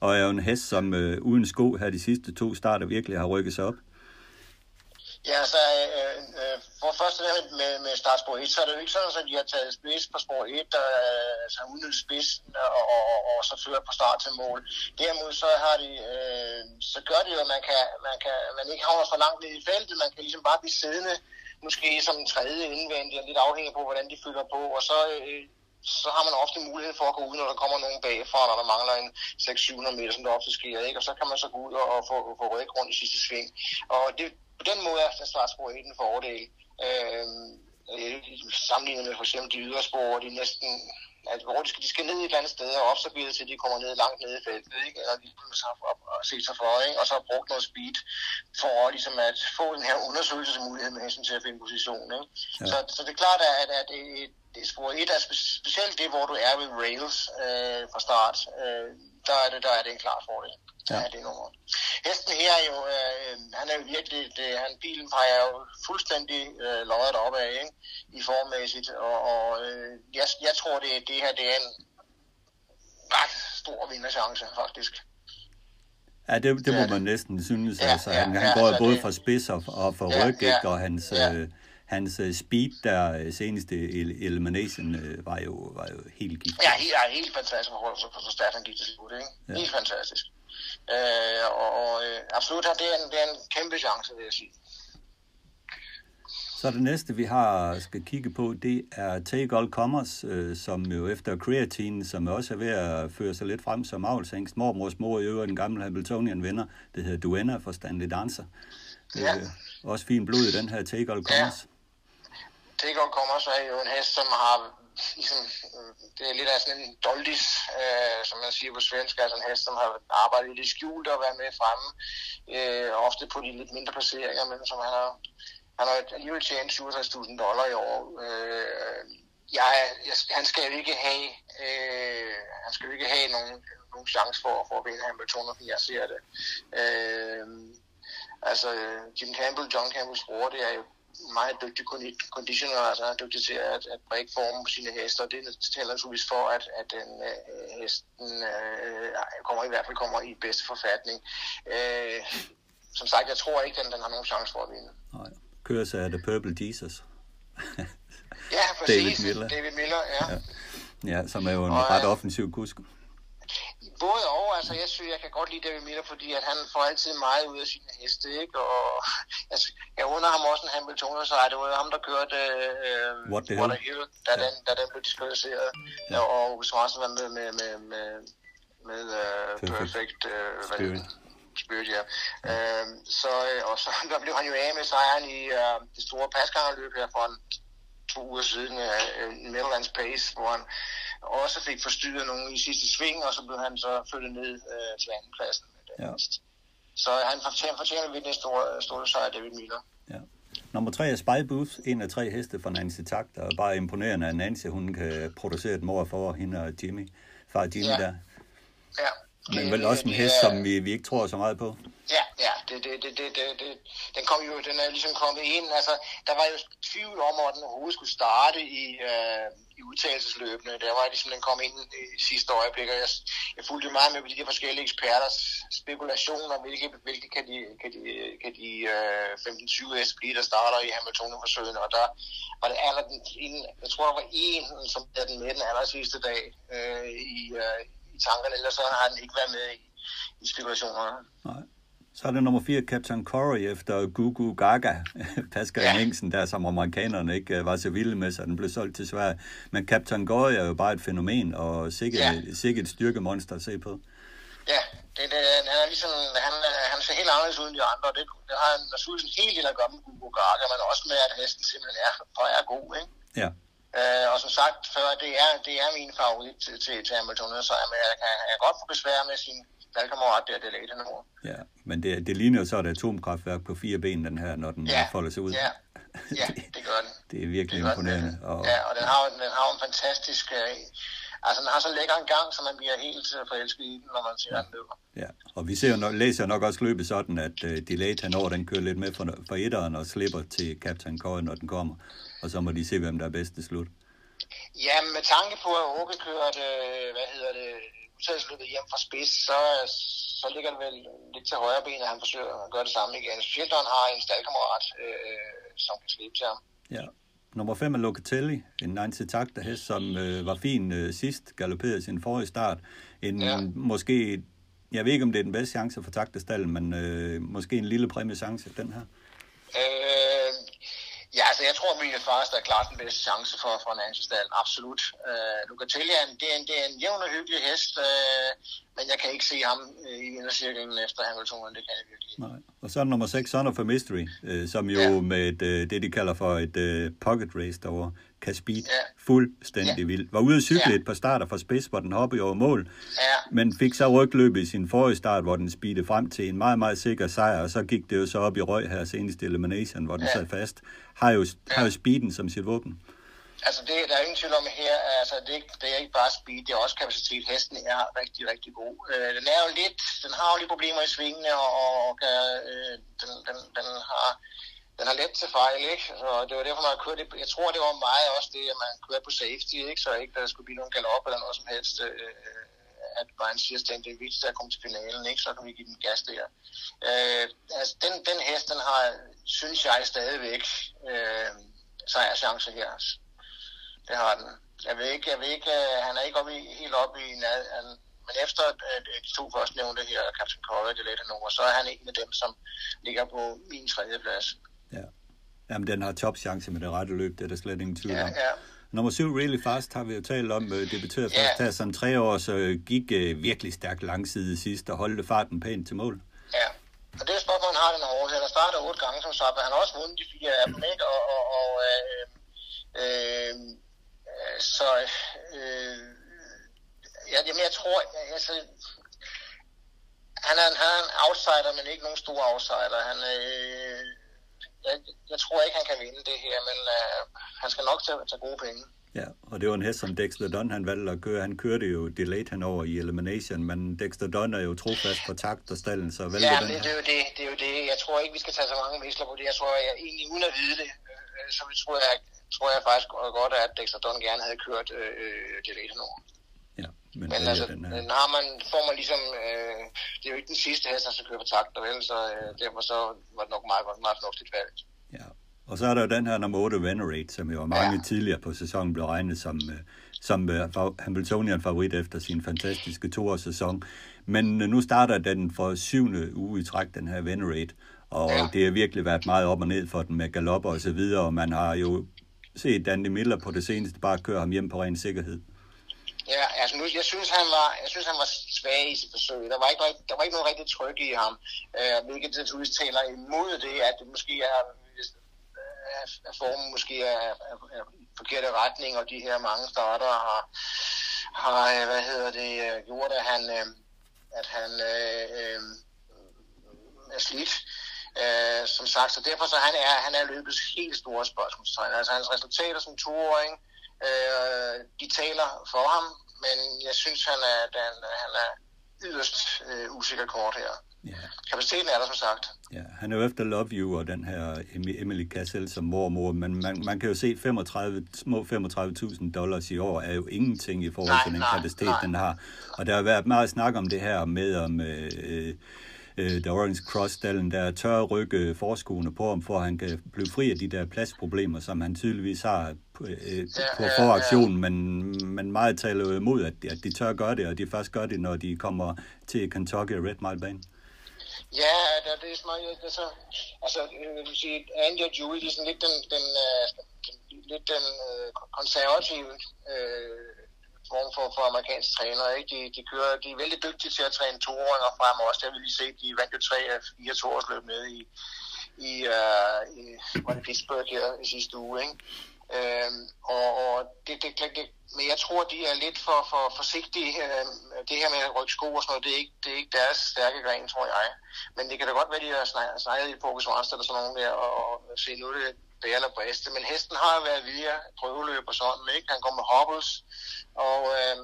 og er jo en hest, som uh, uden sko her de sidste to starter virkelig har rykket sig op. Ja, så øh, øh, for først det med, med startspor 1, så er det jo ikke sådan, at de har taget spids på spor 1, der øh, altså, har spidsen og, og, og, og, så fører på start til mål. Derimod så har de, øh, så gør det jo, at man, kan, man, kan, man ikke havner for langt ned i feltet, man kan ligesom bare blive siddende, måske som en tredje indvendig, og lidt afhængig på, hvordan de fylder på, og så, øh, så har man ofte mulighed for at gå ud, når der kommer nogen bagfra, når der mangler en 600-700 meter, som der ofte sker, ikke? og så kan man så gå ud og, og få, få rødt rundt i sidste sving. Og det, på den måde er Strasbourg ikke en fordel. Øh, sammenlignet med for eksempel de ydre spor, de næsten at hvor de skal, de skal ned et eller andet sted, og opstabile til, de kommer ned langt ned i feltet, ikke? eller de har op og se sig for, ikke? og så har brugt noget speed for ligesom at få den her undersøgelsesmulighed med hensyn til at finde position. Ikke? Ja. Så, så det er klart, at, at det, det spor 1 er specielt det, hvor du er ved rails øh, fra start. Øh, der, er det, der er det en klar fordel. Ja. Ja, det nummer. Hesten her er jo, øh, han er jo virkelig, det, han, bilen peger jo fuldstændig øh, løjet op af, ikke? i formmæssigt, og, og øh, jeg, jeg tror, det, det her det er en ret stor vinderchance, faktisk. Ja, det, det må man næsten synes. Ja, altså, han, ja, han går ja, både det... fra spids og, og fra ja, ryg, ja, og hans, ja. øh, hans øh, speed der øh, seneste elimination øh, var, jo, var jo helt gift. Ja, helt, ja, helt fantastisk for, for, for start, han gik til slut. Ikke? Ja. Helt fantastisk. Øh, og og øh, absolut, det er, en, det er en kæmpe chance, vil jeg sige. Så det næste, vi har skal kigge på, det er Take All Commerce, øh, som jo efter creatine, som også er ved at føre sig lidt frem som avlsængst. Mormors mor i øvrigt, den gamle Hamiltonian-venner, det hedder Duenna for Stanley Dancer. Ja. Øh, også fin blod i den her Take All Commerce. Ja. Take kommer så er jo en hest, som har ligesom, øh, det er lidt af sådan en doldis, øh, som man siger på svensk, altså en hest, som har arbejdet lidt skjult og været med fremme, øh, ofte på de lidt mindre placeringer, men som han har han har alligevel tjent 67.000 dollar i år. Øh, jeg, jeg, han skal jo ikke have, øh, han skal jo ikke have nogen, nogen chance for, for at vinde Hamilton, som jeg ser det. Øh, altså, Jim Campbell, John Campbells bror, det er jo meget dygtig conditioner, altså er dygtig til at, at brække formen på sine heste, og det taler naturligvis for, at, at den øh, hesten øh, kommer i hvert fald kommer i bedste forfatning. Øh, som sagt, jeg tror ikke, at den, den har nogen chance for at vinde. Nej køres af The Purple Jesus. ja, [laughs] præcis. David Miller. David Miller, ja. ja. Ja, som er jo en og, ret øh, offensiv kusk. Både og, altså jeg synes, jeg kan godt lide David Miller, fordi at han får altid meget ud af sine heste, ikke? Og altså, jeg under ham også en Hamilton, så det var ham, der kørte øh, What the What Hill da, ja. den, da den blev diskvalificeret. Ja. Og Swanson var med, med, med, med, med uh, Perfect, uh, Spirit. Spirit, ja. Øh, så, øh, og så [laughs] der blev han jo af med sejren i øh, det store pasgangerløb her for en, to uger siden, øh, Midlands Pace, hvor han også fik forstyrret nogen i sidste sving, og så blev han så flyttet ned øh, til andenpladsen. Ja. Så han fortjener, fortjener vi den store, store sejr, David Miller. Ja. Nummer tre er Spy Booth, en af tre heste fra Nancy Takt, og bare imponerende, at Nancy hun kan producere et mor for hende og Jimmy, far Jimmy ja. der. Ja, men vel også en hest, som vi, vi ikke tror så meget på. Ja, ja, det, det, det, det, det, det. Den, kom jo, den er ligesom kommet ind. Altså, der var jo tvivl om, at den overhovedet skulle starte i, øh, i udtalelsesløbene. Der var ligesom, den kom ind i sidste øjeblik, og jeg, jeg fulgte meget med på de der forskellige eksperters spekulationer, hvilke, hvilke kan de, kan de, kan de øh, 15-20 S blive, der starter i Hamilton-forsøgene, og der var det aller, den, jeg tror, der var en, som er den med den aller sidste dag øh, i, øh, i tankerne, ellers så har den ikke været med i, i spekulationerne. Nej. Så er det nummer 4, Captain Corey efter Gugu Gaga, [laughs] Pascal ja. Hengsen, der som amerikanerne ikke øh, var så vilde med, så den blev solgt til Sverige. Men Captain Corey er jo bare et fænomen, og sikkert, ja. sikkert et styrkemonster at se på. Ja, det, det, han er ligesom, han, han ser helt anderledes ud end de andre, og det, det har naturligvis en helt del at gøre med Gugu Gaga, men også med, at hesten simpelthen er, er god, ikke? Ja. Øh, og som sagt før, det er, det er min favorit til, til, til Hamilton, så jeg, jeg, kan, jeg kan godt få besvær med sin valgkammerat der, det er late nu. Ja, men det, det ligner jo så et atomkraftværk på fire ben, den her, når den ja, folder sig ud. Ja, [laughs] ja det gør den. det er virkelig det imponerende. Den. Og... Ja, og den har, den har en fantastisk... Øh, altså, den har så lækker en gang, så man bliver helt øh, forelsket i den, når man ser ja. den løber. Ja, og vi ser jo nok, læser nok også løbet sådan, at Delayed han over, den kører lidt med for, for etteren og slipper til Captain Coy, når den kommer. Og så må de se, hvem der er bedst til slut. Ja, med tanke på, at Åke kørte, hvad hedder det, udtalelsesløbet hjem fra spids, så, så ligger det vel lidt til højre ben, at han forsøger at gøre det samme igen. Specielt når han har en staldkammerat, øh, som kan slippe til ham. Ja. Nummer 5 er Locatelli, en 90 takter hest, som øh, var fin øh, sidst, galopperede sin forrige start. En ja. måske, jeg ved ikke om det er den bedste chance for taktestallen, men øh, måske en lille præmie chance, den her. Øh, Ja, altså jeg tror, at Emilie Fast er klart den bedste chance for, for Nancy Stall. Absolut. Lucatelli er en, det er en, det er en jævn og hyggelig hest, uh, men jeg kan ikke se ham uh, i vindercirklen efter Hamilton, det kan jeg virkelig Nej. Og så er nummer 6, Son of a Mystery, uh, som jo ja. med et, uh, det, de kalder for et uh, pocket race derovre, kan speed ja. fuldstændig ja. vildt. Var ude at cykle ja. et par starter fra spids, hvor den hoppede over mål, ja. men fik så rygløbet i sin forrige start, hvor den speedede frem til en meget, meget sikker sejr, og så gik det jo så op i røg her senest i Elimination, hvor den ja. sad fast. Har jo, ja. har jo speeden som sit våben. Altså, det, der er ingen tvivl om her, altså, det, er, det er ikke bare speed, det er også kapacitet. Hesten er rigtig, rigtig god. Øh, den er jo lidt, den har jo lidt problemer i svingene, og, og øh, den, den, den har den har let til fejl, ikke? Så det var derfor, man kørte Jeg tror, det var meget også det, at man kørte på safety, ikke? Så ikke der skulle blive nogen galop eller noget som helst. Øh, øh at Brian siger, at det er vigtigt at komme til finalen, ikke? så kan vi give den gas der. Øh, altså, den, den hest, den har, synes jeg stadigvæk, øh, chance her. Det har den. Jeg ved ikke, jeg ved ikke øh, han er ikke oppe i, helt oppe i nad, han, men efter at de to første nævnte her, Captain Corey det lette nummer, så er han en af dem, som ligger på min tredje plads. Ja. Jamen, den har topchance med det rette løb, det er der slet ingen tvivl ja, om. Ja. Nummer syv, Really Fast, har vi jo talt om, uh, debuterede yeah. først her som tre år, så gik uh, virkelig stærkt langside sidst og holdte farten pænt til mål. Ja, og det er spørgsmålet, han har den over. Han har startet otte gange som sagt, han har også vundet de fire af dem, ikke? Og, og, og øh, øh, så øh, ja, jamen, jeg tror, altså, han er, han er en outsider, men ikke nogen stor outsider. Han, øh, jeg, jeg tror ikke, han kan vinde det her, men øh, han skal nok tage, tage gode penge. Ja, og det var en hest, som Dexter Dunn han valgte at køre. Han kørte jo delayed han over i Elimination, men Dexter Dunn er jo trofast på takt og stallen, så valgte ja, den det, det, er jo det, det er jo det. Jeg tror ikke, vi skal tage så mange visler på det. Jeg tror, jeg egentlig uden at vide det, øh, så tror jeg, tror jeg faktisk godt, at Dexter Dunn gerne havde kørt øh, delayed han over. Ja, men, men altså, den, her... den har man, får man ligesom, øh, det er jo ikke den sidste hest, der skal på takt, vel, så øh, derfor så var det nok meget, meget fornuftigt valg. Ja, og så er der jo den her nummer 8, Venerate, som jo mange ja. tidligere på sæsonen blev regnet som, uh, som uh, Hamiltonian favorit efter sin fantastiske toårs sæson. Men uh, nu starter den for syvende uge i træk, den her Venerate, og ja. det har virkelig været meget op og ned for den med galopper og så videre, og man har jo set Danny Miller på det seneste bare køre ham hjem på ren sikkerhed. Ja, Ja, altså nu, jeg synes, han var, jeg synes, han var svag i sit forsøg. Der var ikke, der var ikke noget rigtig tryk i ham, øh, hvilket naturligvis taler imod det, at det måske er at formen måske er, er, er forkerte retning, og de her mange starter har, har øh, hvad hedder det, øh, gjort, at han, øh, at han øh, øh, er slidt. Øh, som sagt, så derfor så han er han er løbets helt store spørgsmålstegn. Altså hans resultater som toåring, øh, de taler for ham, men jeg synes, han er, den, han er yderst øh, usikker kort her. Ja. Kapaciteten er der, som sagt. Ja, han er jo efter Love You og den her Emily Cassell som mormor, men man, man kan jo se 35, små 35.000 dollars i år er jo ingenting i forhold nej, til den nej, kapacitet, nej. den har. Og der har været meget snak om det her med, om øh, øh, The Orange Cross-stallen, der tør rykke forskruene på ham, for at han kan blive fri af de der pladsproblemer, som han tydeligvis har på, øh, på ja, foraktionen, ja. men, men meget taler jo imod, at, at de tør gøre det, og de først gør det, når de kommer til Kentucky Red Mile Bane. Ja, det, det er sådan noget, så, altså, jeg vil sige, Andy og Julie, de er sådan lidt den, den, øh, lidt den øh, konservative øh, form for, for amerikanske trænere. Ikke? De, de, kører, de er vældig dygtige til at træne toåringer frem også. Det har vi lige set, de vandt jo tre af fire toårsløb med i, i, uh, i det Pittsburgh her i sidste uge. Ikke? Øhm, og, og det, det, det, men jeg tror, de er lidt for, for forsigtige. Øhm, det her med at rykke sko og sådan noget, det er ikke, det er ikke deres stærke gren, tror jeg. Men det kan da godt være, de har snakket i Pokus eller sådan nogen der, og, og se, nu er det bære eller bræste. Men hesten har været via prøveløb og sådan, ikke? Han går med hobbles, og øh,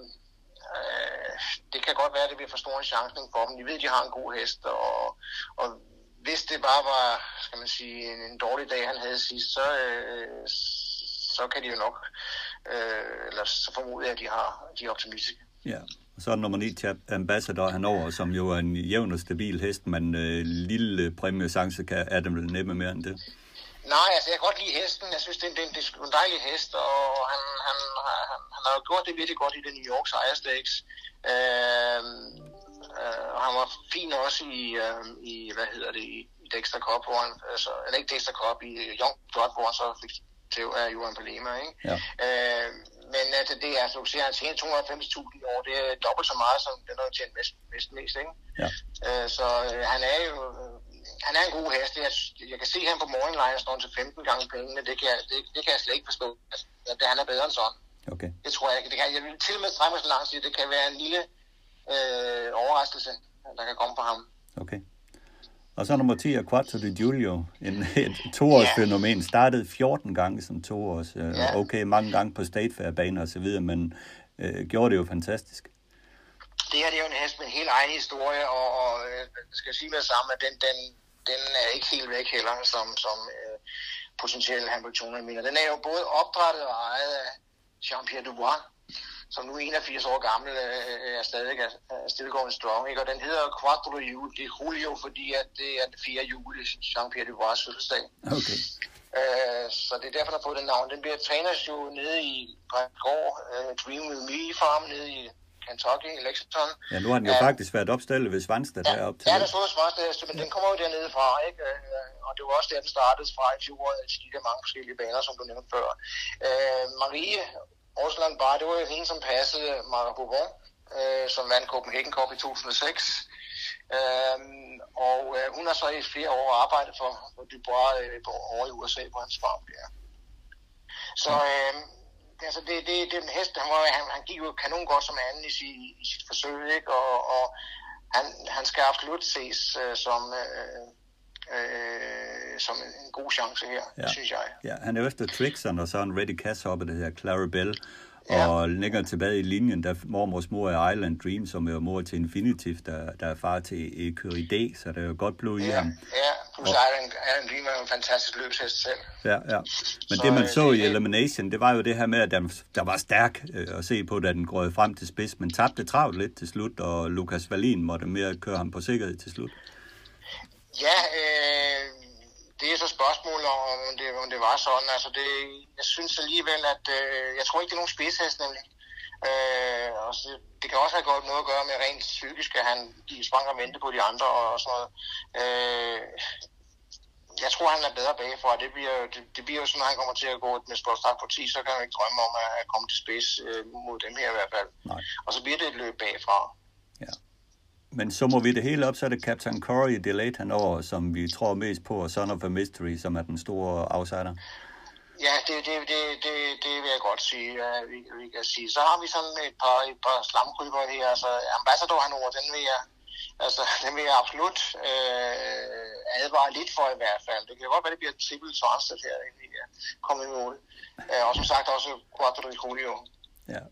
øh, det kan godt være, at det bliver for stor en chance for dem. De ved, at de har en god hest, og, og hvis det bare var, skal man sige, en, en dårlig dag, han havde sidst, så, øh, så kan de jo nok, øh, eller så formoder jeg, at de, har, de er optimistiske. Ja, og så er nummer 9 til Ambassador henover, som jo er en jævn og stabil hest, men øh, lille præmiesance kan dem vel næppe mere end det. Nej, altså jeg kan godt lide hesten. Jeg synes, det er, en, det er en dejlig hest, og han, han, han, han har gjort det virkelig godt i det New York Sire Stakes. Øh, øh, og han var fin også i, øh, i hvad hedder det, i, i Dexter Cup, hvor han, altså, eller ikke Dexter Cup, i Young Blood, hvor han så fik til af Johan Palema, ikke? Ja. Øh, men altså, det er, altså, du siger, han tjener 250.000 i år, det er dobbelt så meget, som den har tjent mest, mest, mest ikke? Ja. Øh, så øh, han er jo, han er en god hest. Jeg, jeg kan se ham på line står til 15 gange pengene. Det kan, jeg, det, det kan jeg slet ikke forstå. Altså, det, han er bedre end sådan. Okay. Det tror jeg ikke. Det kan, jeg vil til og med strække så langt sige, det kan være en lille øh, overraskelse, der kan komme på ham. Okay. Og så nummer 10 er Quattro di Giulio, en, et toårsfænomen. Ja. Startede 14 gange som toårs. Øh, ja. Okay, mange gange på State Fair baner og så videre, men øh, gjorde det jo fantastisk. Det her det er jo en hest med en helt egen historie, og, og øh, skal sige med det samme, at den, den, den er ikke helt væk heller, som, som øh, potentielle Hamiltoner mener. Den er jo både opdrettet og ejet af Jean-Pierre Dubois, som nu er 81 år gammel, øh, er stadig er, er stillgående strong. Ikke? Og den hedder Quattro Jul. Det er Julio, fordi at det er den 4. juli, Jean-Pierre Dubois' fødselsdag. Okay. Øh, så det er derfor, der har fået den navn. Den bliver trænet jo nede i Gård, uh, Dream With Me Farm, nede i Kentucky, i Lexington. Ja, nu har den jo ja. faktisk været opstillet ved Svanstad ja, deroppe til. Ja, der stod Svanstad, men den kommer jo dernede fra, ikke? Og det var også der, den startede fra i fjor, de der mange forskellige baner, som du nævnte før. Uh, Marie Aarhusland Bar, det var jo hende, som passede Mara Bourbon, øh, som vandt Copenhagen Cup i 2006. Øhm, og øh, hun har så i flere år arbejdet for, for Dubois øh, over i USA på hans farm der. Så øh, altså det, det, det er en hest, han, var, han, han gik jo kanon godt som anden i, sit, i sit forsøg, ikke? Og, og han, han skal absolut ses øh, som, øh, øh, som en, en god chance her, ja. synes jeg. Ja, han er jo efter Trixon, og så en Ready Cass oppe, det her Clara Bell. Ja. Og længere tilbage i linjen, der mormors mor er Island Dream, som er mor til Infinitiv, der, der er far til Ecurie så der er jo godt blod i ja, ham. Ja, plus og... Island, Island Dream er en fantastisk løbshest selv. Ja, ja. Men så, det man så det, i Elimination, det var jo det her med, at der, der var stærk øh, at se på, da den grød frem til spids, men tabte travlt lidt til slut, og Lukas Valin måtte mere køre ham på sikkerhed til slut. Ja, øh, det er så spørgsmålet om det, om det var sådan. Altså det, jeg synes alligevel, at øh, jeg tror ikke, det er nogen spidshest nemlig. Øh, og så, det kan også have godt noget at gøre med rent psykisk, at han de sprang og vente på de andre og sådan noget. Øh, jeg tror, han er bedre bagfra. Det bliver, det, det bliver jo sådan, at han kommer til at gå med start på 10, så kan han ikke drømme om at komme til spids øh, mod dem her i hvert fald. Nej. Og så bliver det et løb bagfra. Ja. Men så må vi det hele op, så er det Captain Corey Delayed henover, som vi tror mest på, og Son of a Mystery, som er den store outsider. Ja, det, det, det, det, det vil jeg godt sige, ja, vi, vi kan sige. Så har vi sådan et par, et par slamkryber her. Altså, Ambassador henover, den vil jeg, altså, [laughs] den vil jeg absolut øh, advare lidt for i hvert fald. Det kan godt være, det bliver triple transfer her, inden vi er kommet i mål. Øh, og som sagt også Quattro Julio. Ja.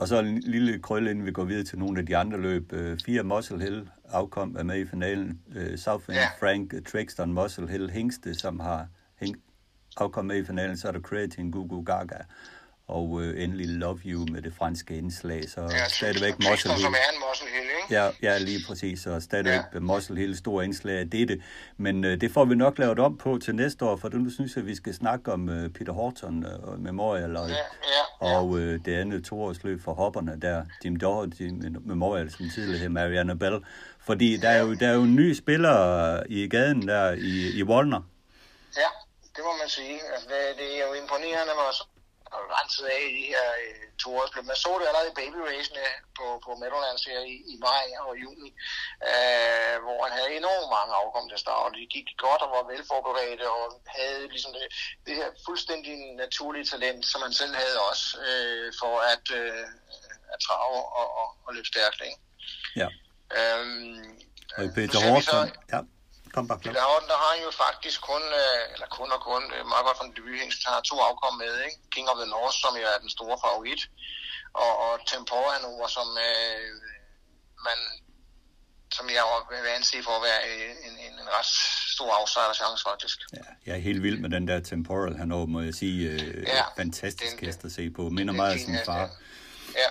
Og så en lille krølle, inden vi går videre til nogle af de andre løb. Uh, fire Muscle Hill afkom er med i finalen. Uh, Southend yeah. Frank Trixton Muscle Hill Hængste, som har hæng, afkom med i finalen. Så er der Creatine Gugu Gaga og uh, endelig Love You med det franske indslag, så ja, stadigvæk Muscle Hill. som er en Muscle Hill, ikke? Ja, ja lige præcis, og stadigvæk ja. Muscle Hill stor indslag af dette. Men uh, det får vi nok lavet om på til næste år, for nu synes jeg, vi skal snakke om uh, Peter Horton uh, Memorial, og, ja, ja, ja. og uh, det andet toårsløb for hopperne der, Jim Doherty Memorial, som tidligere hed Marianne Bell. Fordi der er jo, der er jo en ny spiller i gaden der i, i Wallner. Ja, det må man sige. Altså, det, det er jo imponerende, hvor renset af i de her øh, to års løb. Man så det allerede i baby racene på, på Meadowlands her i, i maj og juni, øh, hvor han havde enormt mange afkom til start, og de gik godt og var velforberedte og havde ligesom det, det her fuldstændig naturlige talent, som han selv havde også, øh, for at, øh, at trave og, og, og løbe stærkt. Ikke? Ja. Øhm, og Peter Horton, ja. Kom bare Peter Horton, der har jo faktisk kun, øh, eller kun og kun, øh, meget godt fra den debut, har to afkom med, ikke? King of the North, som jo er den store favorit, og, og Tempora Hanover, som øh, man, som jeg vil anse for at være en, en, en ret stor outsider chance, faktisk. Ja, jeg er helt vild med den der Temporal Hanover, må jeg sige. Øh, ja, fantastisk den, hest at se på. Minder meget af sin far. Ja.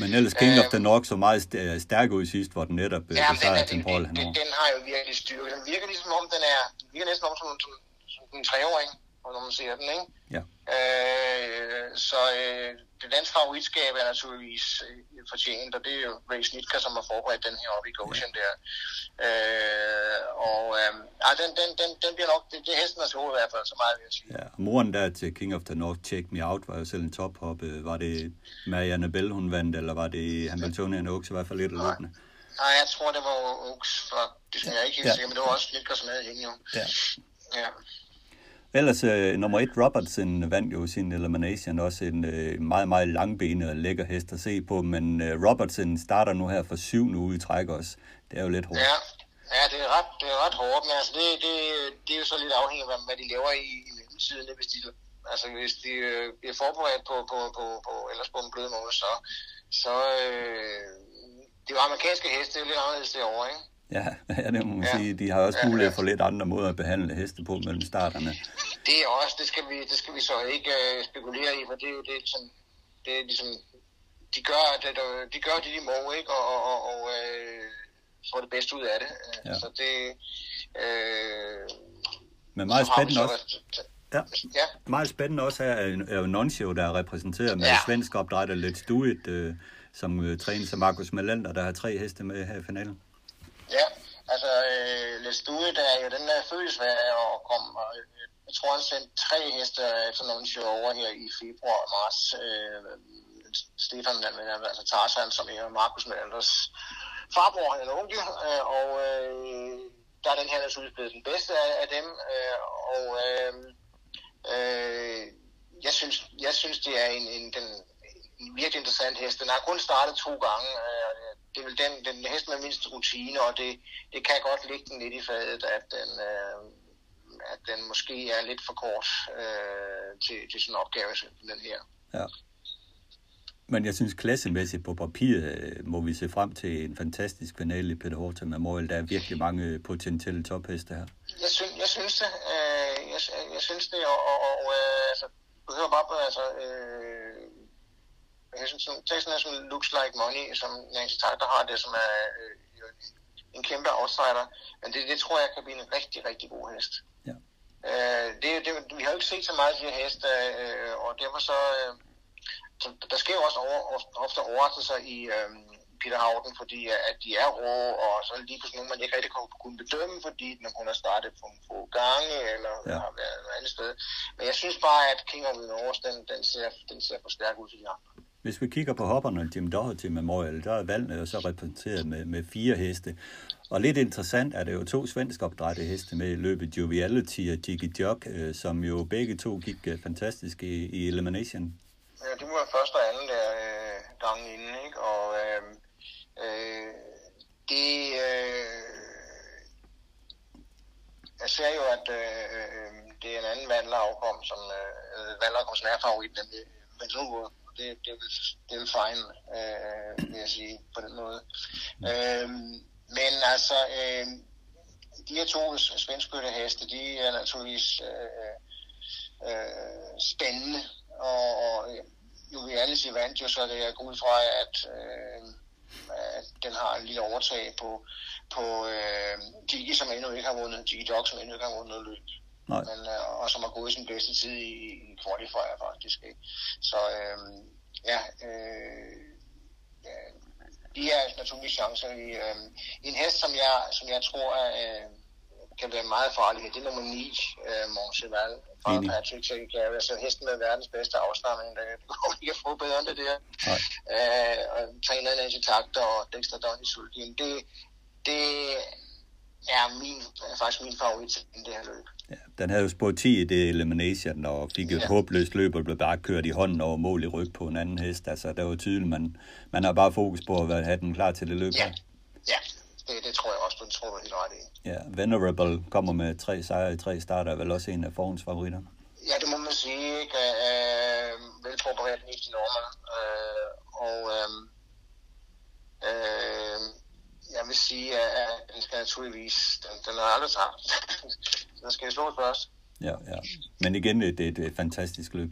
Men ellers King øh, of the North så meget stærk ud sidst, hvor den netop ja, besejrede Temporal den, den, den, har jo virkelig styrke. Den virker ligesom om, den er, den virker næsten om som, som, som en treåring, når man ser den, ikke? Ja. Øh, så øh, det danske favoritskab er naturligvis øh, fortjent, og det er jo Ray Snitka, som har forberedt den her op i Goshen ja. der. Øh, og øh, ja, den, den, den, den bliver nok, det, det er hesten hoved i hvert fald, så meget vil jeg sige. Ja, og moren der til King of the North, Check Me Out, var jo selv en tophop. Var det Marianne Bell, hun vandt, eller var det Hamiltonian Oaks, i hvert fald lidt af løbende? Nej, jeg tror, det var Oaks, for det er jeg ikke helt ja. sikker, men det var også Snitka, som havde hende jo. Ja. ja. Ellers øh, nummer et, Robertson vandt jo sin elimination, også en øh, meget, meget langbenet og lækker hest at se på, men øh, Robertson starter nu her for syv uge i træk også. Det er jo lidt hårdt. Ja, ja det, er ret, det er ret hårdt, men altså det, det, det er jo så lidt afhængigt af, hvad de laver i, i mellemtiden. Hvis de, altså hvis de øh, bliver forberedt på, på, på, på, ellers på en blød måde, så, så øh, det var amerikanske heste, det er jo lidt anderledes derovre, ikke? [laughs] Ja, ja, det må man ja. sige. De har også mulighed for lidt andre måder at behandle heste på mellem starterne. Det er også, det skal vi, det skal vi så ikke uh, spekulere i, for det er jo det, som det er ligesom, de gør det, de, gør det, de må, ikke? Og, og, og, og øh, får det bedste ud af det. Ja. Så det... Øh, Men meget spændende også. Ja. ja. Meget spændende også her er jo Noncio, der er repræsenteret med ja. svensk opdrætter Let's Do It, øh, som øh, trænes af Markus Melander, der har tre heste med her i finalen. Ja, altså øh, Let's Do It er jo den der følelsesværd og kom, og, øh, jeg tror han sendte tre heste efter Noncio over her i februar og marts. Øh, Stefan, altså Tarzan, som er Markus Melanders farbror, eller onkel, øh, og øh, der er den her naturligvis blevet den bedste af, af dem, øh, og øh, øh, jeg, synes, jeg synes, det er en, en, den, en virkelig interessant hest. Den har kun startet to gange. Øh, det er vel den, den hest med mindst rutine, og det, det kan godt ligge den lidt i fadet, at den, øh, at den måske er lidt for kort øh, til, til sådan en opgave som den her. Ja. Men jeg synes klassemæssigt på papiret øh, må vi se frem til en fantastisk finale i Peter Horta Memorial. Der er virkelig mange potentielle topheste her. Jeg synes, jeg synes det. Øh, jeg, jeg synes det, og, og, og øh, altså, du hører bare på, altså, øh, jeg synes, teksten er sådan looks like money, som Nancy Tagter har det, som er øh, en kæmpe outsider. Men det, det tror jeg kan blive en rigtig, rigtig god hest. Ja. Øh, det, det, vi har jo ikke set så meget af de her heste, øh, og derfor så... Øh, så der sker jo også over, ofte overraskelser i øhm, Peter Houghton, fordi at de er rå, og så lige pludselig nogen, man ikke rigtig kunne bedømme, fordi den kun har startet på en få gange, eller ja. har været et andet sted. Men jeg synes bare, at King of the North, den, den, ser, den ser for stærk ud til de andre. Hvis vi kigger på hopperne, Jim Doherty Memorial, der er valgene jo så repræsenteret med, med fire heste. Og lidt interessant er det jo to svensk opdrætte heste med i løbet, Joviality og Jiggy Jog, øh, som jo begge to gik øh, fantastisk i, i Elimination. Ja, det var første og anden der øh, gang inden, ikke? Og øh, øh, det... Øh, jeg ser jo, at øh, øh det er en anden vandlerafkom, som øh, vandlerafkom, som er favorit, nemlig Vancouver. Det, det, er, det er fine, øh, vil jeg sige, på den måde. Øh, men altså, øh, de her to svenske heste, de er naturligvis øh, øh, spændende og, og øh, Juvialis vandt jo, så det er ud fra, at, øh, at den har en lille overtag på, på øh, Digi, som endnu ikke har vundet, Digi Dog, som endnu ikke har vundet noget løb. Nej. Men, øh, og som har gået sin bedste tid i, i qualifier faktisk. Ikke? Så øh, ja, øh, ja, de er naturligvis chancer i, øh, en hest, som jeg, som jeg tror er, øh, kan være meget farlig. Det er nummer 9, øh, Moncheval fra Enig. Patrick Segagari. Altså hesten med verdens bedste afstamning. Der går ikke få bedre end det der. Øh, og træner Nancy Takter og Dexter Donny Sulkin. Det, det er min, er faktisk min favorit i det her løb. Ja, den havde jo spurgt 10 i det elimination, og fik et ja. håbløst løb og blev bare kørt i hånden over mål i ryg på en anden hest. Altså, der var tydeligt, man, man har bare fokus på at have den klar til det løb. Ja, ja det, det tror jeg også, du tror du helt ret i. Ja, Venerable kommer med tre sejre i tre starter, er vel også en af forhånds favoritter. Ja, det må man sige. Ikke? Øh, velforberedt i Norman. Øh, og øh, øh, jeg vil sige, at den skal naturligvis, den, den har aldrig tabt. [laughs] den skal slås først. Ja, ja. Men igen, det, det er et fantastisk løb.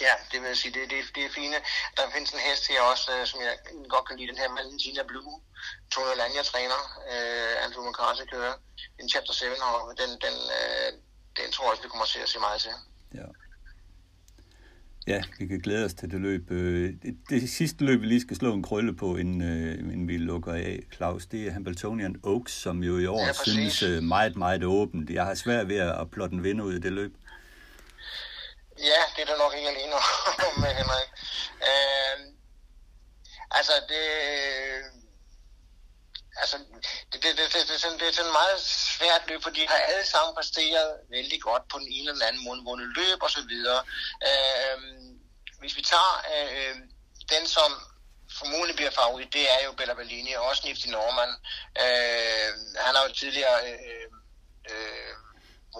Ja, det vil jeg sige, det, det, det er fine. Der findes en hest her også, øh, som jeg godt kan lide, den her Valentina Blue. Tony Lanja træner, uh, Andrew McCarthy kører. En Chapter 7, og den, den, uh, den tror jeg også, vi kommer til at se meget til. Ja. Ja, vi kan glæde os til det løb. Det, det sidste løb, vi lige skal slå en krølle på, inden, inden vi lukker af, Claus, det er Hamiltonian Oaks, som jo i år ja, synes meget, meget åbent. Jeg har svært ved at plotte en vinder ud i det løb. Ja, det er der nok ikke alene med, [laughs] Henrik. Øh, altså, det... Altså, det, det, det, det, det, det, det er sådan meget svært løb, for de har alle sammen præsteret vældig godt på den ene eller anden måde, vundet løb og så videre. Øh, hvis vi tager øh, den, som formodentlig bliver favorit, det er jo Bella Bellini, og også Nifty Norman. Øh, han har jo tidligere øh, øh,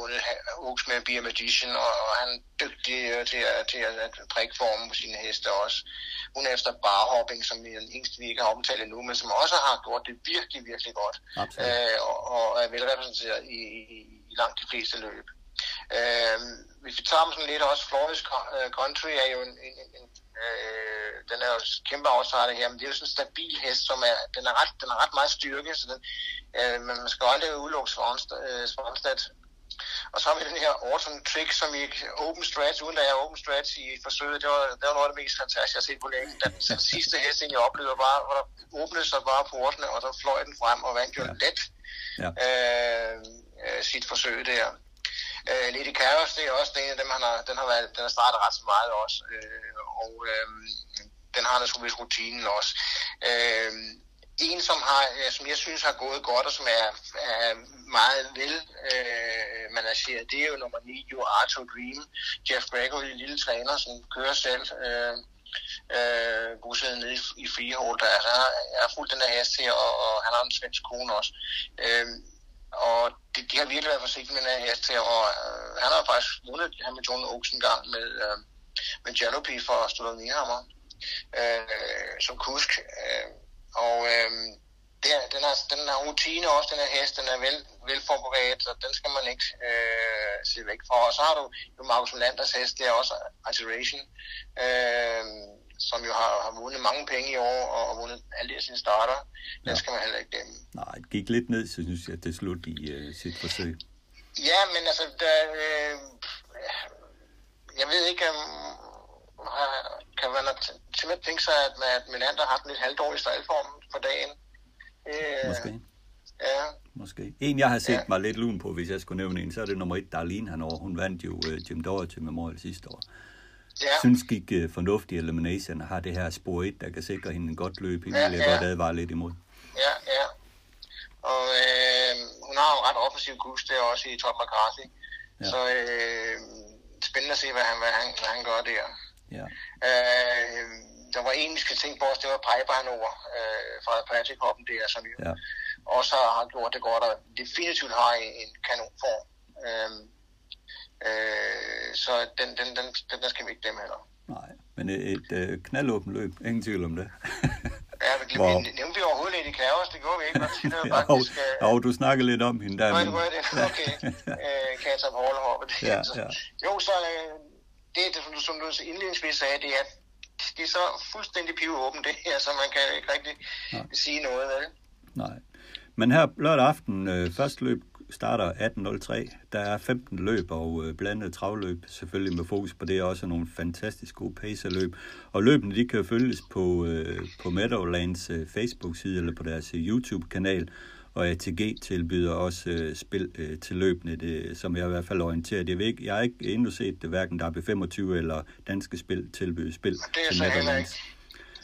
vundet Oaks med Beer Magician, og, og han er dygtig øh, til, at, til at, at prikke formen på sine heste også. Hun er efter barhopping, som vi den eneste, vi ikke har omtalt endnu, men som også har gjort det virkelig, virkelig godt. Øh, og, og er velrepræsenteret i, i, i langt de fleste løb. Øh, hvis vi tager dem sådan lidt også, Flores øh, Country er jo en, en, en, Øh, den er jo kæmpe outsider her, men det er jo sådan en stabil hest, som er, den er ret, den er ret meget styrke, så den, øh, men man skal jo aldrig udelukke Svanstad. Og så har vi den her Autumn Trick, som i open stretch, uden at jeg er open stretch i forsøget. Det var, det var noget af det mest fantastiske, jeg har set på længe. Den, den sidste hest, jeg oplevede, bare, hvor der åbnede sig bare portene, og der fløj den frem og vandt jo ja. let ja. Øh, øh, sit forsøg der. Øh, Lady Chaos, det er også en af dem, han har, den har, været, den har startet ret så meget også. Øh, og øh, den har naturligvis rutinen også. Øh, en, som, har, øh, som jeg synes har gået godt, og som er, er meget vel øh, manageret, det er jo nummer 9, jo Arthur Dream. Jeff Gregory, lille træner, som kører selv. Øh, øh, bosiddende nede i, i Freehold. Altså, er, har, jeg den her hest her, og, og han har en svensk kone også. Øh, og det, de har virkelig været forsigtige med den her hest her, og øh, han har faktisk vundet Hamilton Oaks en gang med, øh, med Jalopy for Stodder Niehammer øh, som kusk. Øh, og øh, det er, den, har, den har rutine også, den her hest, den er vel, velforberedt, og den skal man ikke øh, se væk fra. Og så har du jo Markus Melanders hest, det er også Iteration, øh, som jo har, har vundet mange penge i år, og har vundet alle de sine starter. Den ja. skal man heller ikke glemme. Nej, det gik lidt ned, så synes jeg, det slut i uh, sit forsøg. Ja, men altså, der, øh, jeg ved ikke, om kan man simpelthen tænke sig, at, at Melander har den lidt halvdårlig stejlform for dagen. Øh, Måske. Ja. Måske. En, jeg har set ja. mig lidt lun på, hvis jeg skulle nævne en, så er det nummer et, Darlene han over. Hun vandt jo uh, Jim Doherty Memorial sidste år. Ja. Synes gik uh, fornuftig elimination har det her spor 1, der kan sikre hende en godt løb. Hende ja, vil jeg ja. godt advare lidt imod. Ja, ja. Og øh, hun har jo ret offensiv kurs der også i Top McCarthy. Ja. Så øh, spændende at se, hvad han, hvad han, hvad han gør der. Ja. Øh, der var en, vi skal tænke på os, det var Pipeline over øh, fra Patrick Hoppen der, som jo ja. også har gjort det godt, og definitivt har en, en kanonform. Øh, øh, så den, den, den, den, der skal vi ikke glemme heller. Nej, men et, et øh, knaldåbent løb, ingen tvivl om det. [laughs] ja, men wow. nævnte vi overhovedet lidt i Klavers, det gjorde vi ikke, det var [laughs] faktisk... jo, øh, jo, du snakker lidt om hende der. Nej, det var det, okay. [laughs] øh, Katab Hårlehoppe. Ja, ja. Jo, så øh, det, det som, du, som du indledningsvis sagde, det er, det er så fuldstændig pivåbent det her, så man kan ikke rigtig Nej. sige noget af det. Nej. Men her lørdag aften, øh, første løb starter 18.03. Der er 15 løb og øh, blandet travløb, selvfølgelig med fokus på det, også nogle fantastisk gode pacerløb. Og løbene, de kan følges på, øh, på Meadowlands øh, Facebook-side eller på deres øh, YouTube-kanal og ATG tilbyder også øh, spil øh, til løbende, det, som jeg i hvert fald orienteret. Jeg, ikke, jeg har ikke endnu set det, hverken der er 25 eller danske spil tilbyde spil det er så heller ikke.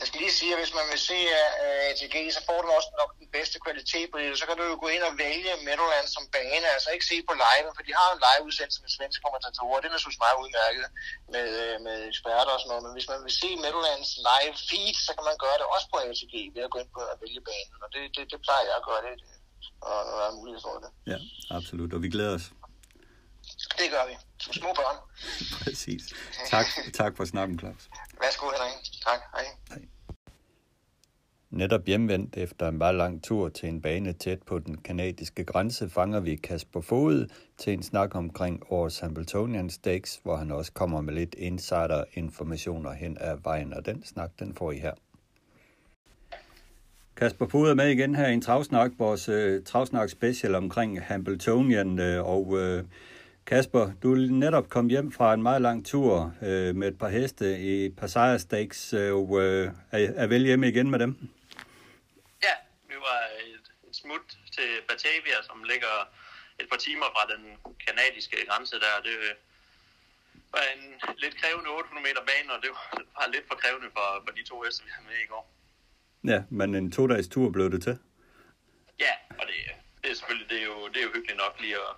Jeg skal lige sige, at hvis man vil se uh, ATG, så får du også nok den bedste kvalitet på det. Så kan du jo gå ind og vælge Meadowlands som bane, altså ikke se på live, for de har en live-udsendelse med svenske kommentatorer. Det er naturligvis meget udmærket med, øh, med eksperter og sådan noget. Men hvis man vil se Meadowlands live feed, så kan man gøre det også på ATG ved at gå ind på at vælge banen. Og det, det, det plejer jeg at gøre det og der er mulighed for det. Ja, absolut, og vi glæder os. Det gør vi, som små børn. [laughs] Præcis. Tak, tak for snakken, Claus. Værsgo, Henrik. Tak, hej. hej. Netop hjemvendt efter en meget lang tur til en bane tæt på den kanadiske grænse, fanger vi Kasper Fod til en snak omkring årets Hamiltonian Stakes, hvor han også kommer med lidt insider-informationer hen ad vejen, og den snak, den får I her. Kasper Fod er med igen her i en travsnak, vores øh, uh, travsnak special omkring Hamiltonian. Uh, og uh, Kasper, du er netop kommet hjem fra en meget lang tur uh, med et par heste i Passaia Stakes. Uh, uh, er, er vel hjemme igen med dem? Ja, vi var et, et smut til Batavia, som ligger et par timer fra den kanadiske grænse der. Det var en lidt krævende 800 meter bane, og det var lidt for krævende for, for de to heste, vi havde med i går. Ja, men en to-dages tur blev det til. Ja, og det, det er selvfølgelig det er jo, det er jo hyggeligt nok lige at,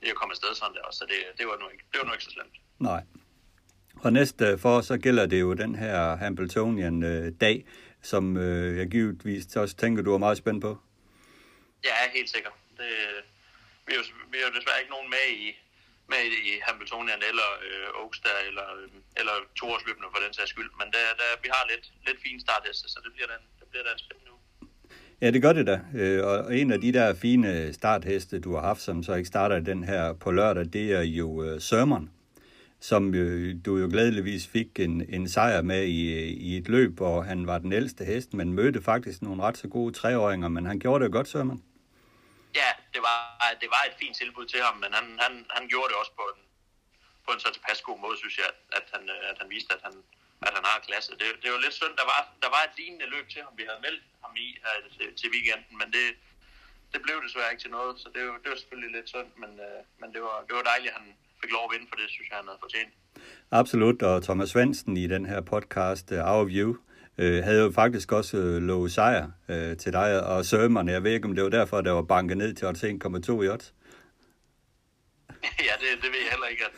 lige at komme afsted sådan der så det, det, var nu ikke, det var nu ikke så slemt. Nej. Og næste for så gælder det jo den her Hambletonian øh, dag, som øh, jeg givetvis også tænker, du er meget spændt på. Ja, helt sikkert. Det, vi, er jo, vi er jo desværre ikke nogen med i, med i Hambletonian eller øh, Oakster eller, øh, eller toårsløbende for den sags skyld. Men der, der, vi har lidt, lidt fin startheste, så det bliver den, bliver den spændende nu. Ja, det gør det da. Øh, og en af de der fine startheste, du har haft, som så ikke starter den her på lørdag, det er jo uh, Sermon. som øh, du jo glædeligvis fik en, en sejr med i, i et løb, hvor han var den ældste hest, men mødte faktisk nogle ret så gode treåringer, men han gjorde det godt, Sørman. Ja, det var, det var et fint tilbud til ham, men han, han, han gjorde det også på en, på en så tilpas god måde, synes jeg, at han, at han viste, at han, at han har klasse. Det, det var lidt synd, der var, der var et lignende løb til ham, vi havde meldt ham i her til, til weekenden, men det, det blev desværre ikke til noget, så det, det var selvfølgelig lidt synd, men, øh, men det, var, det var dejligt, at han fik lov at vinde, for det synes jeg, han havde fortjent. Absolut, og Thomas Svendsen i den her podcast, øh, Our View, øh, havde jo faktisk også øh, lovet sejr øh, til dig og Sørmerne. Jeg ved ikke, om det var derfor, der var banket ned til 1,2 i odds. [laughs] ja, det, det ved jeg heller ikke, at,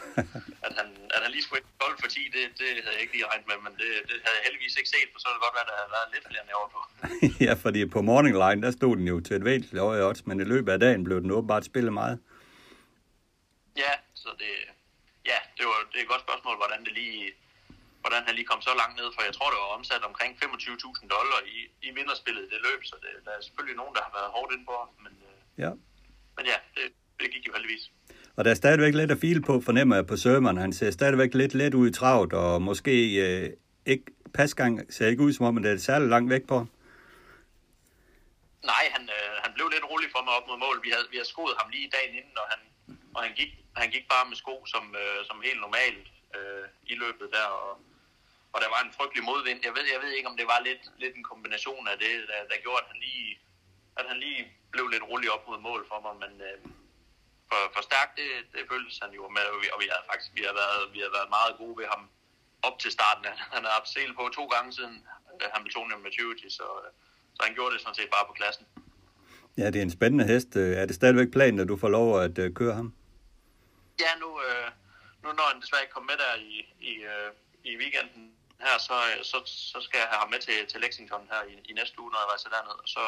at, han, at han lige skulle 12 for 10, det, det havde jeg ikke lige regnet med, men det, det havde jeg heldigvis ikke set, for så ville det godt være, at der havde været lidt flere over på. [laughs] ja, fordi på Morning Line, der stod den jo til et væsentligt i odds, men i løbet af dagen blev den åbenbart spillet meget. Ja, så det, ja, det, var, det er et godt spørgsmål, hvordan det lige, hvordan han lige kom så langt ned, for jeg tror, det var omsat omkring 25.000 dollar i, i vinderspillet i det løb, så det, der er selvfølgelig nogen, der har været hårdt ind på men, øh, ja. men ja, det, det gik jo heldigvis. Og der er stadigvæk lidt at file på, fornemmer jeg på Sørman. Han ser stadigvæk lidt let ud i travlt, og måske øh, ikke, pasgang ser ikke ud som om, han det er særlig langt væk på. Nej, han, øh, han blev lidt rolig for mig op mod mål. Vi havde, vi havde skoet ham lige dagen inden, og han, og han, gik, han gik bare med sko som, øh, som helt normalt øh, i løbet der, og, og der var en frygtelig modvind. Jeg ved, jeg ved ikke, om det var lidt, lidt en kombination af det, der, der gjorde, at han lige, at han lige blev lidt rolig op mod mål for mig, men øh, for, for stærkt, det, det føltes han jo med, og vi, og vi har faktisk vi har været, vi har været meget gode ved ham op til starten. Han har haft sel på to gange siden øh, Hamiltonian Maturity, så, så han gjorde det sådan set bare på klassen. Ja, det er en spændende hest. Er det stadigvæk planen, at du får lov at uh, køre ham? Ja, nu, øh, nu når han desværre ikke kom med der i, i, øh, i weekenden her, så, så, så skal jeg have ham med til, til Lexington her i, i næste uge, når jeg rejser derned. Så,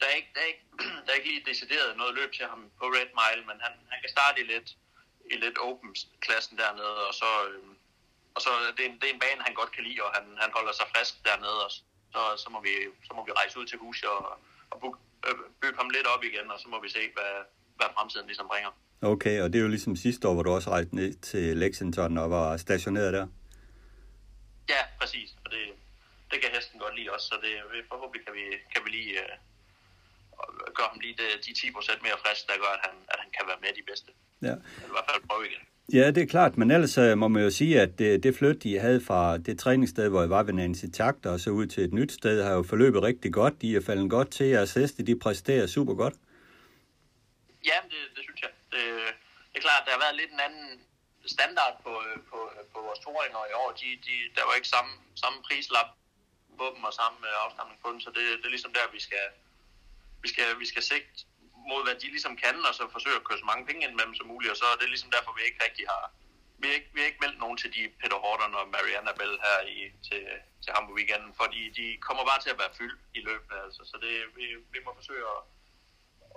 der er ikke, der er ikke, [clears throat] der er ikke lige decideret noget løb til ham på Red Mile, men han, han kan starte i lidt, i lidt open-klassen dernede, og så, øh, og så det, er en, det er en bane, han godt kan lide, og han, han holder sig frisk dernede, og så, så, må, vi, så må vi rejse ud til Hus og, og bygge, øh, bygge ham lidt op igen, og så må vi se, hvad, hvad fremtiden ligesom bringer. Okay, og det er jo ligesom sidste år, hvor du også rejste ned til Lexington og var stationeret der. Ja, præcis, og det, det kan hesten godt lide også, så det, forhåbentlig kan vi, kan vi lige gøre ham lige de, de 10% mere frisk, der gør, at han, at han kan være med de bedste. Ja. I hvert fald prøve igen. Ja, det er klart, men ellers øh, må man jo sige, at det, det flyt, de havde fra det træningssted, hvor jeg var ved Nancy Takter, og så ud til et nyt sted, har jo forløbet rigtig godt. De er faldet godt til, at heste, de præsterer super godt. Ja, det, det synes jeg. Det, det er klart, der har været lidt en anden standard på, på, på vores toringer i år. De, de, der var ikke samme, samme prislap på dem og samme afstamning på dem, så det, det er ligesom der, vi skal, vi skal, vi skal sigte mod, hvad de ligesom kan, og så forsøge at køre så mange penge ind med dem som muligt, og så er det ligesom derfor, vi ikke rigtig har, vi har ikke, vi har ikke meldt nogen til de Peter Horton og Marianne Bell her i, til, til Hamburg weekenden, fordi de kommer bare til at være fyldt i løbet, altså, så det, vi, vi må forsøge at,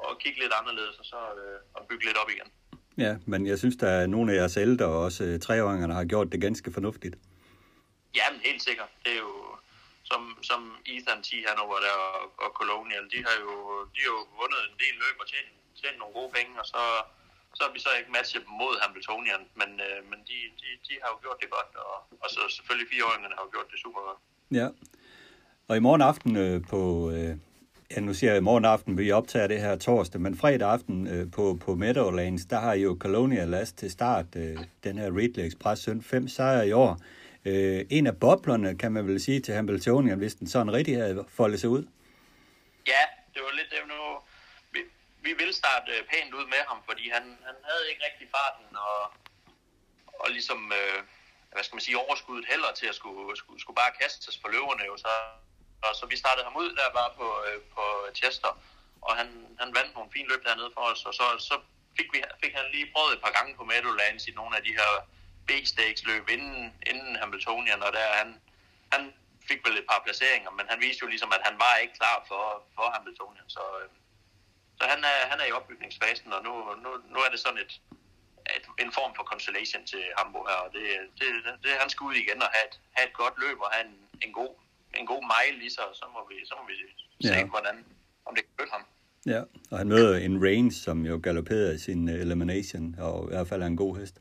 at kigge lidt anderledes, og så øh, at bygge lidt op igen. Ja, men jeg synes, der er nogle af jeres ældre, og også øh, treåringerne, har gjort det ganske fornuftigt. Ja, men helt sikkert. Det er jo, som, som Ethan T. Hanover der og, og Colonial, de har jo, de har jo vundet en del løb og tjent, tjent nogle gode penge, og så, så har vi så ikke matchet dem mod Hamiltonian, men, øh, men de, de, de har jo gjort det godt, og, og så selvfølgelig fireåringerne har jo gjort det super godt. Ja, og i morgen aften øh, på, øh, ja nu siger jeg i morgen aften, vi optager det her torsdag, men fredag aften øh, på, på Meadowlands, der har jo Colonial last til start øh, den her Ridley Express søn fem sejre i år øh, en af boblerne, kan man vel sige, til Hamiltonian, hvis den sådan rigtig havde foldet sig ud? Ja, det var lidt det nu. Vi, vi vil starte øh, pænt ud med ham, fordi han, han havde ikke rigtig farten og, og ligesom, øh, hvad skal man sige, overskuddet heller til at skulle, skulle, skulle bare kastes for løverne jo. Så, og så vi startede ham ud der bare på, øh, på Chester, og han, han vandt nogle fine løb dernede for os, og så, så fik, vi, fik han lige prøvet et par gange på Meadowlands i nogle af de her B-stakes løb inden, inden Hamiltonian, og der han, han fik vel et par placeringer, men han viste jo ligesom, at han var ikke klar for, for Hamiltonian, så, øh, så han, er, han er i opbygningsfasen, og nu, nu, nu er det sådan et, et, en form for consolation til Hamburg her, og det, det, det, han skal ud igen og have et, have et godt løb og have en, en god en god mile lige så, så må vi, så må vi se, ja. hvordan, om det kan flytte ham. Ja, og han møder en Range, som jo galopperede sin elimination, og i hvert fald er en god hest.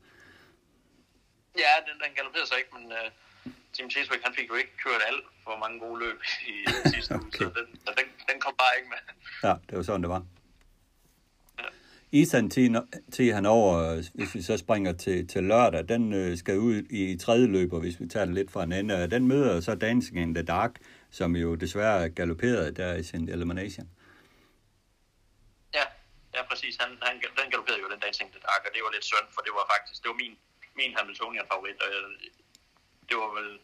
Ja, den, den galopperede sig ikke, men uh, Tim Cheswick, han fik jo ikke kørt alt for mange gode løb i [laughs] sidste uge, okay. så den, den, den kom bare ikke med. Ja, det var sådan, det var. Isan 10 han over, hvis vi så springer til, til lørdag, den øh, skal ud i tredje løb, og hvis vi tager det lidt fra en ende, den møder så Dancing in the Dark, som jo desværre galopperede der i sin elimination. Ja, ja præcis. Han, han, den galopperede jo den Dancing in the Dark, og det var lidt synd, for det var faktisk, det var min, min Hamiltonian-favorit, og det var vel,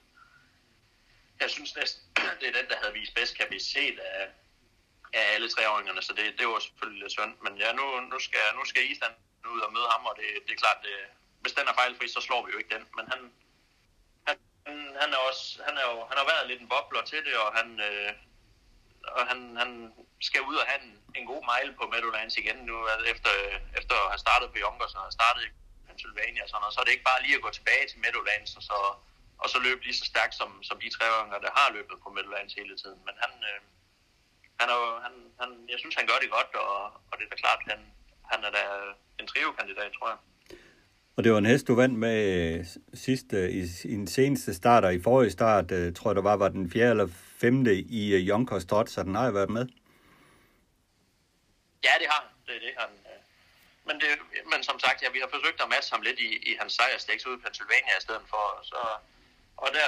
jeg synes næsten, [clears throat] det er den, der havde vist bedst kapacitet af, af alle treåringerne, så det, det var selvfølgelig lidt synd. Men ja, nu, nu, skal, nu skal Island ud og møde ham, og det, det er klart, det, hvis den er fejlfri, så slår vi jo ikke den. Men han, han, han er også, han, er jo, han har været lidt en bobler til det, og han, øh, og han, han skal ud og have en, en god mile på Meadowlands igen nu, efter, efter at have startet på Yonkers og har startet Pennsylvania og sådan noget. Så er det ikke bare lige at gå tilbage til Meadowlands og så, og så løbe lige så stærkt som, som de tre der har løbet på Meadowlands hele tiden. Men han, øh, han er jo, han, han, jeg synes, han gør det godt, og, og det er da klart, han, han er da en trio-kandidat, tror jeg. Og det var en hest, du vandt med øh, sidste, i, i den seneste start, og i forrige start, uh, tror jeg, der var, var den fjerde eller femte i Yonkers Trot, så den har jo været med. Ja, det har han. Det er det, han. Men, det, men som sagt, ja, vi har forsøgt at matche ham lidt i, i hans sejrstæks ude i Pennsylvania i stedet for, så, og der,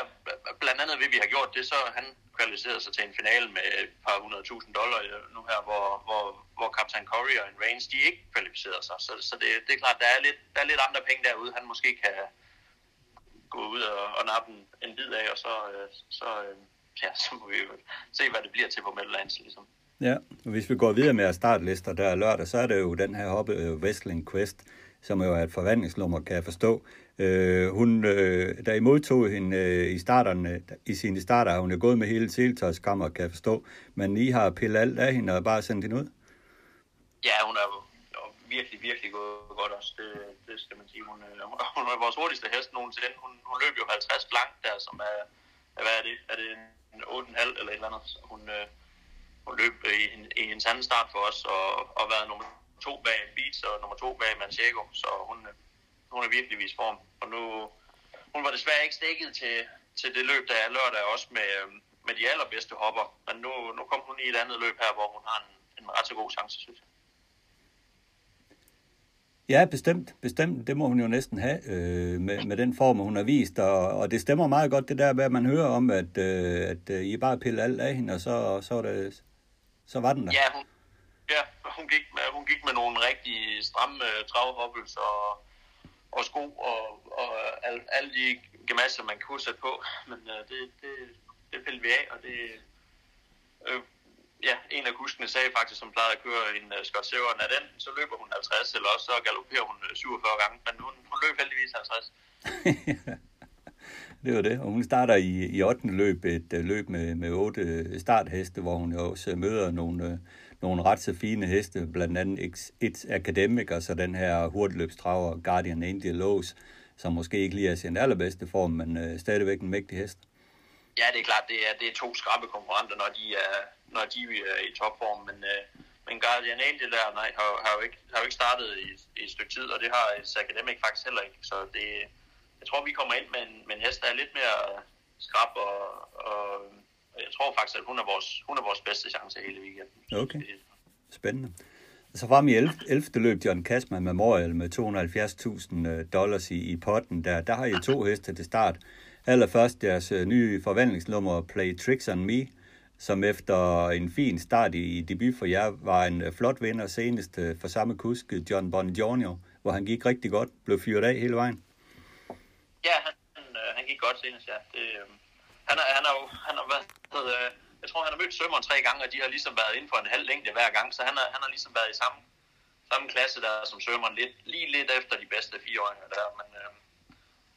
blandt andet ved vi har gjort det, så han kvalificeret sig til en finale med et par hundredtusind dollar øh, nu her, hvor, hvor, hvor Captain Corey og en Reigns, de ikke kvalificerer sig. Så, så det, det er klart, der er, lidt, der er lidt andre penge derude, han måske kan gå ud og, og nappe en, en bid af, og så, øh, så, øh, ja, så må vi jo se, hvad det bliver til på Midlands, ligesom. Ja, og hvis vi går videre med at startlister der lørdag, så er det jo den her hoppe uh, Wrestling Quest, som jo er et forvandlingsnummer, kan jeg forstå. Øh, hun, øh, da I modtog hende øh, i, starterne, i sine starter, har hun jo gået med hele seletøjskammer, kan jeg forstå. Men I har pillet alt af hende og bare sendt hende ud? Ja, hun er jo virkelig, virkelig gået godt også. Det, det skal man sige. Hun, øh, hun [laughs] er vores hurtigste hest nogensinde. Hun, hun løb jo 50 blank der, som er, hvad er det? Er det en 8,5 eller et eller andet? Hun, øh, og løb i, i en sand start for os, og, og været nummer to bag Beats og nummer to bag Manchego. Så hun, hun er virkelig vist form. Og nu, hun var desværre ikke stikket til, til det løb, der er lørdag, også med, med de allerbedste hopper. Men nu, nu kom hun i et andet løb her, hvor hun har en, en ret så god chance, synes jeg. Ja, bestemt. Bestemt. Det må hun jo næsten have øh, med, med den form, hun har vist. Og, og det stemmer meget godt, det der med, at man hører om, at, øh, at øh, I bare piller alt af hende, og så, så, var, det, så var den der. Ja, hun, ja hun, gik, med, hun gik med nogle rigtig stramme øh, travhoppelser, og, og sko og, og alle, alle de gemasser, man kunne sætte på. Men øh, det, det, det pillede vi af, og det... Øh, ja, en af kuskene sagde faktisk, som plejede at køre en uh, Scott Severn, at den, så løber hun 50, eller også så galopperer hun 47 øh, gange, men hun, hun løb heldigvis 50. [laughs] det var det, og hun starter i, i 8. løb, et øh, løb med, med 8 øh, startheste, hvor hun jo også øh, møder nogle, nogle ret så fine heste, blandt andet et Academic, og så den her hurtigløbstraver Guardian Angel Lowe's, som måske ikke lige er sin allerbedste form, men øh, stadigvæk en mægtig hest. Ja, det er klart, det er, det er to skrappe konkurrenter, når de er, når de er i topform, men, øh, men Guardian Angel der, nej, har, har, jo ikke, har jo ikke startet i, i et stykke tid, og det har Academic faktisk heller ikke, så det, jeg tror, vi kommer ind med en, med en hest, der er lidt mere skrab, og, og jeg tror faktisk, at hun er vores, hun er vores bedste chance hele weekenden. Okay. Spændende. Så frem i 11. 11. løb John Kasman Memorial med 270.000 øh, dollars i, i potten. Der, der har I to heste til start. Allerførst deres uh, nye forvandlingsnummer Play Tricks on Me, som efter en fin start i, i debut for jer, var en flot vinder senest for samme kusk, John Bongiorno, hvor han gik rigtig godt, blev fyret af hele vejen. Ja, han, øh, han gik godt senest, ja. Det, øh, han, er, han, er jo, han har været, øh, jeg tror, han har mødt svømmeren tre gange, og de har ligesom været inden for en halv længde hver gang, så han har, han har ligesom været i samme, samme klasse der som svømmeren, lidt, lige lidt efter de bedste fireåringer der, men, øh,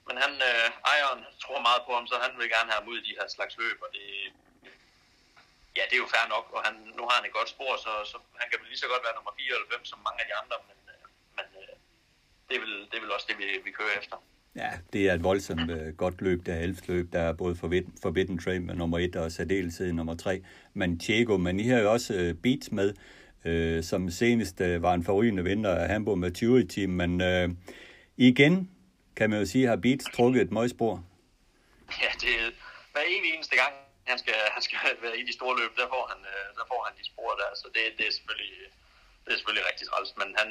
men han, øh, ejeren tror meget på ham, så han vil gerne have ham ud i de her slags løb, og det, ja, det er jo fair nok, og han, nu har han et godt spor, så, så han kan lige så godt være nummer 4 eller 5 som mange af de andre, men, øh, men øh, det, er vel, det er vel også det, vi, vi kører efter. Ja, det er et voldsomt øh, godt løb, der er løb, der er både Forbidden, Forbidden Train med nummer 1 og særdeleshed nummer 3. Men Diego, men I har jo også øh, Beats med, øh, som senest øh, var en forrygende vinder af Hamburg Maturity Team, men øh, igen kan man jo sige, har Beats trukket et møgspor. Ja, det er hver evig eneste gang, han skal, han skal være i de store løb, der får han, øh, der får han de spor der, så det, det er selvfølgelig, det er selvfølgelig rigtig træls, men han,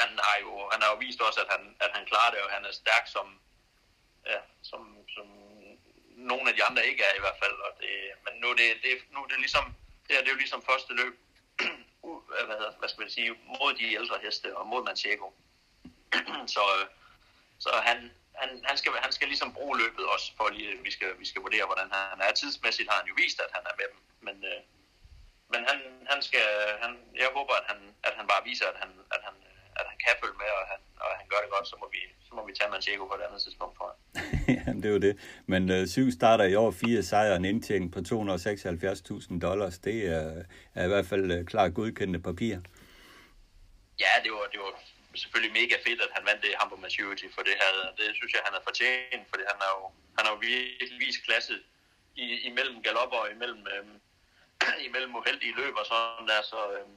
han har jo, han har jo vist også, at han, at han klarer det, og han er stærk som, ja, som, som nogle af de andre ikke er i hvert fald, og det, men nu er det, det, nu er det ligesom, det her det er jo ligesom første løb, [clears throat] hvad, hedder, hvad skal man sige, mod de ældre heste og mod Manchego. [clears throat] så, så han, han, han, skal, han skal ligesom bruge løbet også, for lige, vi skal, vi skal vurdere, hvordan han er. Tidsmæssigt har han jo vist, at han er med dem, men, øh, men han, han skal, han, jeg håber, at han, at han bare viser, at han, at han, at han kan følge med, og han, og han gør det godt, så må vi, så må vi tage Manchego på et andet tidspunkt, tror jeg. [laughs] det er jo det. Men øh, syv starter i år, fire sejre og en indtjening på 276.000 dollars. Det er, er i hvert fald øh, klart godkendte papir. Ja, det var, det var selvfølgelig mega fedt, at han vandt det Hamburg Maturity, for det, havde, det synes jeg, han havde fortjent, fordi han har jo, han har jo virkelig vist klasse i, imellem galopper og imellem, øhm, [clears throat] imellem uheldige løb og sådan der, så, øhm,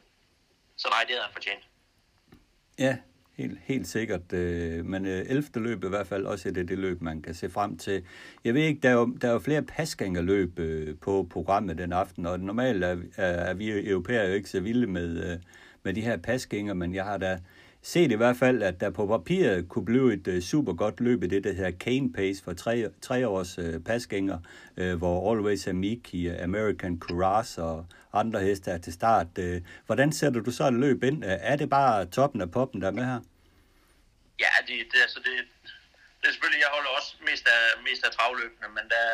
så nej, det havde han fortjent. Ja, helt, helt sikkert. Øh, men øh, 11. løb i hvert fald også er det det løb, man kan se frem til. Jeg ved ikke, der er jo, der er jo flere pasgængerløb øh, på programmet den aften, og normalt er, er, er vi europæere jo ikke så vilde med, øh, med de her pasgænger, men jeg har da set i hvert fald, at der på papiret kunne blive et øh, uh, super godt løb i det, der hedder Cane Pace for tre, tre års øh, pasgænger, øh, hvor Always Amiki, American Courage og andre heste er til start. Uh, hvordan sætter du så et løb ind? Øh, er det bare toppen af poppen, der er med her? Ja, det, det, altså det, det er selvfølgelig, jeg holder også mest af, mest af travløbene, men der,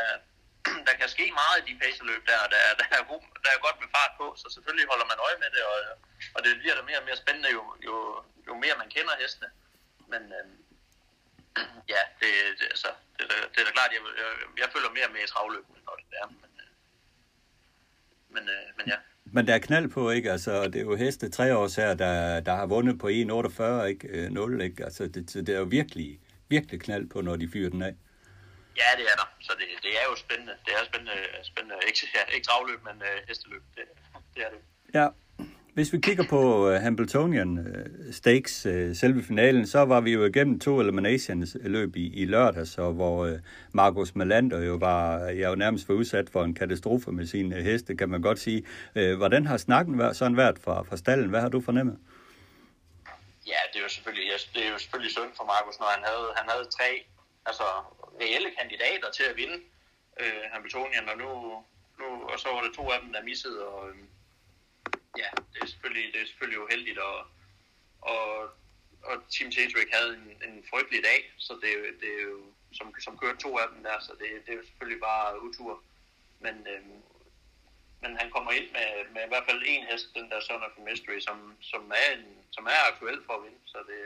[clears throat] der kan ske meget i de pacerløb der, der, der, er god, der er godt med fart på, så selvfølgelig holder man øje med det, og, og det bliver da mere og mere spændende, jo, jo, jo mere man kender hestene. Men øhm, [clears throat] ja, det, det, altså, det, det er da klart, jeg, jeg, jeg følger mere med i travløbene, når det er, men, øh, men, øh, ja. Men der er knald på, ikke? Altså, det er jo heste tre år her, der, der har vundet på 1,48, ikke? 0, ikke? Altså, det, det er jo virkelig, virkelig knald på, når de fyrer den af. Ja, det er der. Så det, det er jo spændende. Det er spændende, spændende. Ikke, [laughs] ja, ikke travløb, men uh, hesteløb. Det, det er det. Ja. Hvis vi kigger på uh, Hamiltonian uh, Stakes, uh, selve finalen, så var vi jo igennem to eliminations løb i, i lørdags, og hvor uh, Markus Melander jo var, jeg jo nærmest var udsat for en katastrofe med sine uh, heste, kan man godt sige. Uh, hvordan har snakken været, sådan været fra, fra stallen? Hvad har du fornemmet? Ja, det er jo selvfølgelig, det er jo selvfølgelig synd for Markus, når han havde, han havde tre altså, reelle kandidater til at vinde øh, Hamiltonian, og nu, nu, og så var det to af dem, der missede, og øh, ja, det er selvfølgelig, det er selvfølgelig uheldigt, og, og, og Team Tetrick havde en, en frygtelig dag, så det, det er jo, som, som kørte to af dem der, så det, det er jo selvfølgelig bare utur. Men, øhm, men han kommer ind med, med i hvert fald en hest, den der Son of Mystery, som, som, er, en, som er aktuel for at vinde, så det,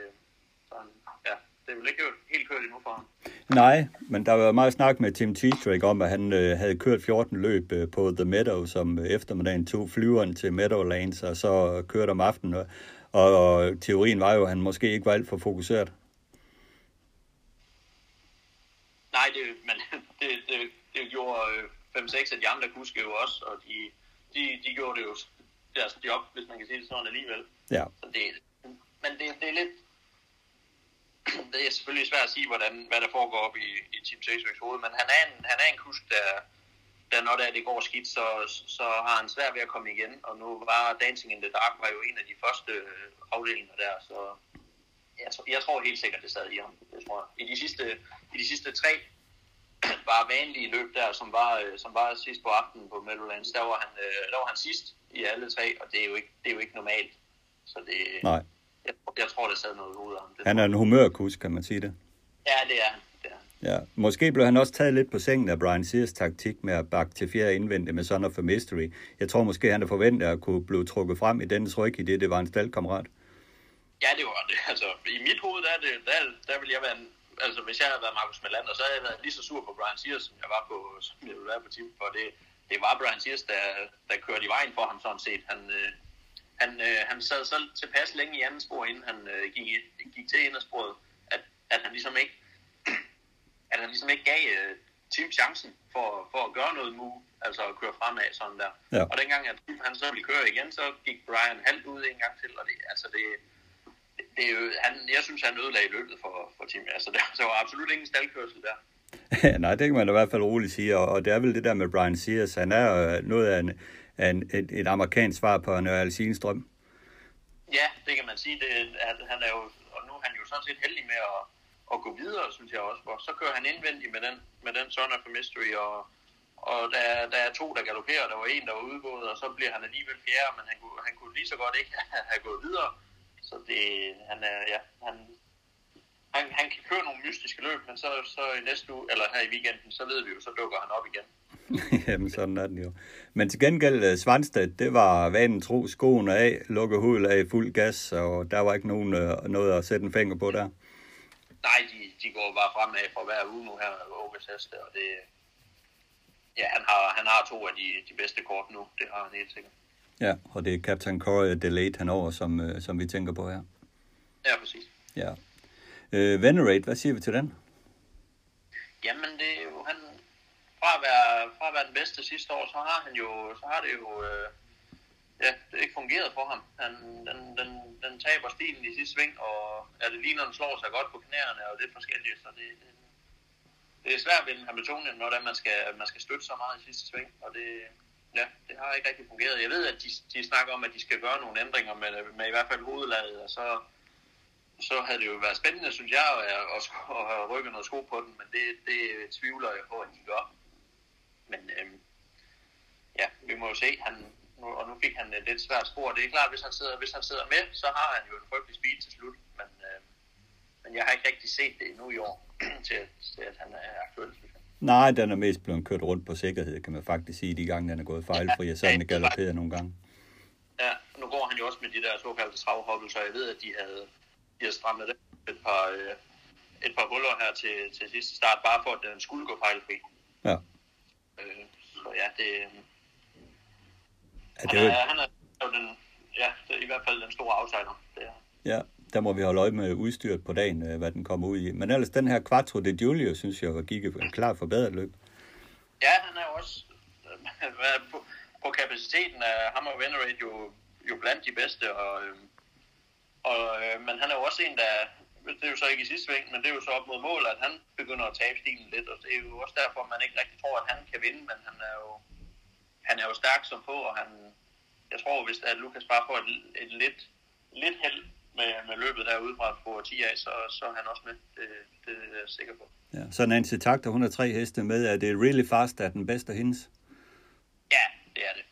så han, ja, er vel ikke helt kørt endnu for ham. Nej, men der var meget snak med Tim Tetrick om, at han øh, havde kørt 14 løb øh, på The Meadow, som øh, eftermiddagen tog flyveren til Meadowlands, og så kørte om aftenen. Og, og teorien var jo, at han måske ikke var alt for fokuseret. Nej, det, men [laughs] det, det, det gjorde 5-6 af de andre kuske jo også, og de, de, de gjorde det jo deres job, hvis man kan sige det sådan alligevel. Ja. Så det, men det, det er lidt, det er selvfølgelig svært at sige, hvordan, hvad der foregår op i, i Team Sexworks hoved, men han er en, han er en kusk, der, der når det, er, det går skidt, så, så har han svært ved at komme igen, og nu var Dancing in the Dark var jo en af de første øh, afdelinger der, så jeg, jeg tror helt sikkert, det sad i ham, det tror jeg. I de sidste, i de sidste tre [clears throat] bare vanlige løb der, som var, øh, som var sidst på aftenen på Meadowlands, der var han, øh, der var han sidst i alle tre, og det er jo ikke, det er jo ikke normalt. Så det, Nej. Jeg, jeg tror, det sad noget i hovedet ham. Han er en humørkus, kan man sige det. Ja, det er det er. Ja, måske blev han også taget lidt på sengen af Brian Sears taktik med at bakke til fjerde indvendte med Son of a Mystery. Jeg tror måske, han er forventet at kunne blive trukket frem i denne ryg i det, det var en staldkammerat. Ja, det var det. [laughs] Altså, i mit hoved, der, det, der, der vil jeg være en, altså, hvis jeg havde været Markus Melander, så havde jeg været lige så sur på Brian Sears, som jeg var på, som jeg ville være på team, for det, det var Brian Sears, der, der kørte i vejen for ham sådan set. Han, øh, han, øh, han sad så tilpas længe i anden spor, inden han øh, gik, gik til indersporet, at, at han ligesom ikke [clears throat] at han ligesom ikke gav øh, Tim chancen for, for at gøre noget move, altså at køre fremad sådan der. Ja. Og dengang at han så ville køre igen, så gik Brian halvt ud en gang til, og det, altså det, det er jo, han, jeg synes, han ødelagde løbet for, for Team. Altså, der, der var absolut ingen staldkørsel der. [laughs] Nej, det kan man i hvert fald roligt sige, og, og det er vel det der med Brian Sears. Han er øh, noget af, en, af en, et, et amerikansk svar på Nørre Alsinstrøm. Ja, det kan man sige. Det, at han er jo, og nu er han jo sådan set heldig med at, at gå videre, synes jeg også. Hvor så kører han indvendig med den, med den Son of a Mystery, og, og der, der er to, der galopperer. Der var en, der var udgået, og så bliver han alligevel fjerde, men han kunne, han kunne lige så godt ikke [laughs] have gået videre. Så det, han er, ja, han, han, han kan køre nogle mystiske løb, men så, så i næste uge, eller her i weekenden, så ved vi jo, så dukker han op igen. [laughs] Jamen, sådan er den jo. Men til gengæld, øh, Svanstedt, det var vanen tro skoene af, lukke hovedet af fuld gas, og der var ikke nogen øh, noget at sætte en finger på der. Nej, de, de går bare fremad for hver uge nu her Åkes Heste, og det, ja, han har, han har to af de, de bedste kort nu, det har han helt sikkert. Ja, og det er Captain Corey Delayed han over, som, øh, som vi tænker på her. Ja, præcis. Ja. Øh, Venerate, hvad siger vi til den? Jamen, det er jo, han, fra at, være, fra at være den bedste sidste år, så har han jo, så har det jo, øh, ja, det er ikke fungeret for ham. Han, den, den, den taber stilen i sidste sving, og ja, det ligner, den slår sig godt på knæerne, og det er forskelligt, så det, det, det er svært ved Hamiltonien, når man skal, man skal støtte så meget i sidste sving, og det, ja, det har ikke rigtig fungeret. Jeg ved, at de, de snakker om, at de skal gøre nogle ændringer med, med i hvert fald hovedlaget, og så, så havde det jo været spændende, synes jeg, at, at, at rykke noget sko på den, men det, det tvivler jeg på, at de gør. Men øhm, ja, vi må jo se, han, nu, og nu fik han et lidt svært spor. Det er klart, hvis han sidder, hvis han sidder med, så har han jo en frygtelig speed til slut, men, øhm, men jeg har ikke rigtig set det endnu i år, [clears throat] til, til at han er aktuel, synes jeg. Nej, den er mest blevet kørt rundt på sikkerhed, kan man faktisk sige, de gange den er gået fejlfri, og så er den galopperet nogle gange. Ja, nu går han jo også med de der såkaldte travhoppelser, jeg ved, at de havde, de havde strammet det et par, øh, et par huller her til, til sidste start, bare for at den skulle gå fejlfri. Ja. Øh, så ja, det, Ja, han, det er, jo- er, han er jo den, ja, det er i hvert fald den store outsider. Det er. ja, der må vi holde øje med udstyret på dagen, øh, hvad den kommer ud i. Men ellers den her Quattro de Giulio, synes jeg, gik et klart forbedret løb. Ja, han er også [laughs] på, på kapaciteten af ham og Venerate jo, jo blandt de bedste, og, øhm, og, øh, men han er jo også en, der, det er jo så ikke i sidste sving, men det er jo så op mod mål, at han begynder at tabe stilen lidt, og det er jo også derfor, man ikke rigtig tror, at han kan vinde, men han er jo, han er jo stærk som på, og han, jeg tror, hvis at Lukas bare får et, et lidt, lidt held med, med løbet derude fra på 10 af, så, så er han også med, det, det er jeg sikker på. Ja. Så Nancy Takter, hun har tre heste med, er det Really Fast, er den bedste af hendes? Ja, det er det.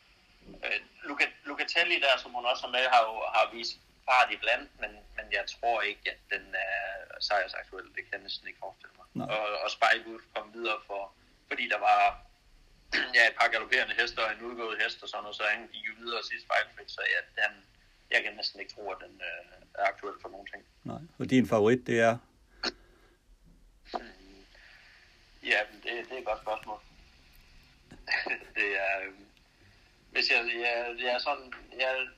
Øh, Luca, Lucatelli der, som hun også er med, har jo har vist fart i blandt, men, men jeg tror ikke, at den er sejrsaktuel. Det kan jeg næsten ikke forestille mig. Nej. Og, og Spike Wood kom videre, for, fordi der var [clears throat] ja, et par galopperende hester og en udgået hest og sådan noget, så han gik videre sidst fejlfrit, så ja, den, jeg kan næsten ikke tro, at den øh, er aktuel for nogen ting. Nej. Og din favorit, det er? [clears throat] Ja, det, det er et godt spørgsmål. [laughs] det er... Øh, hvis jeg, jeg, jeg er sådan... Jeg,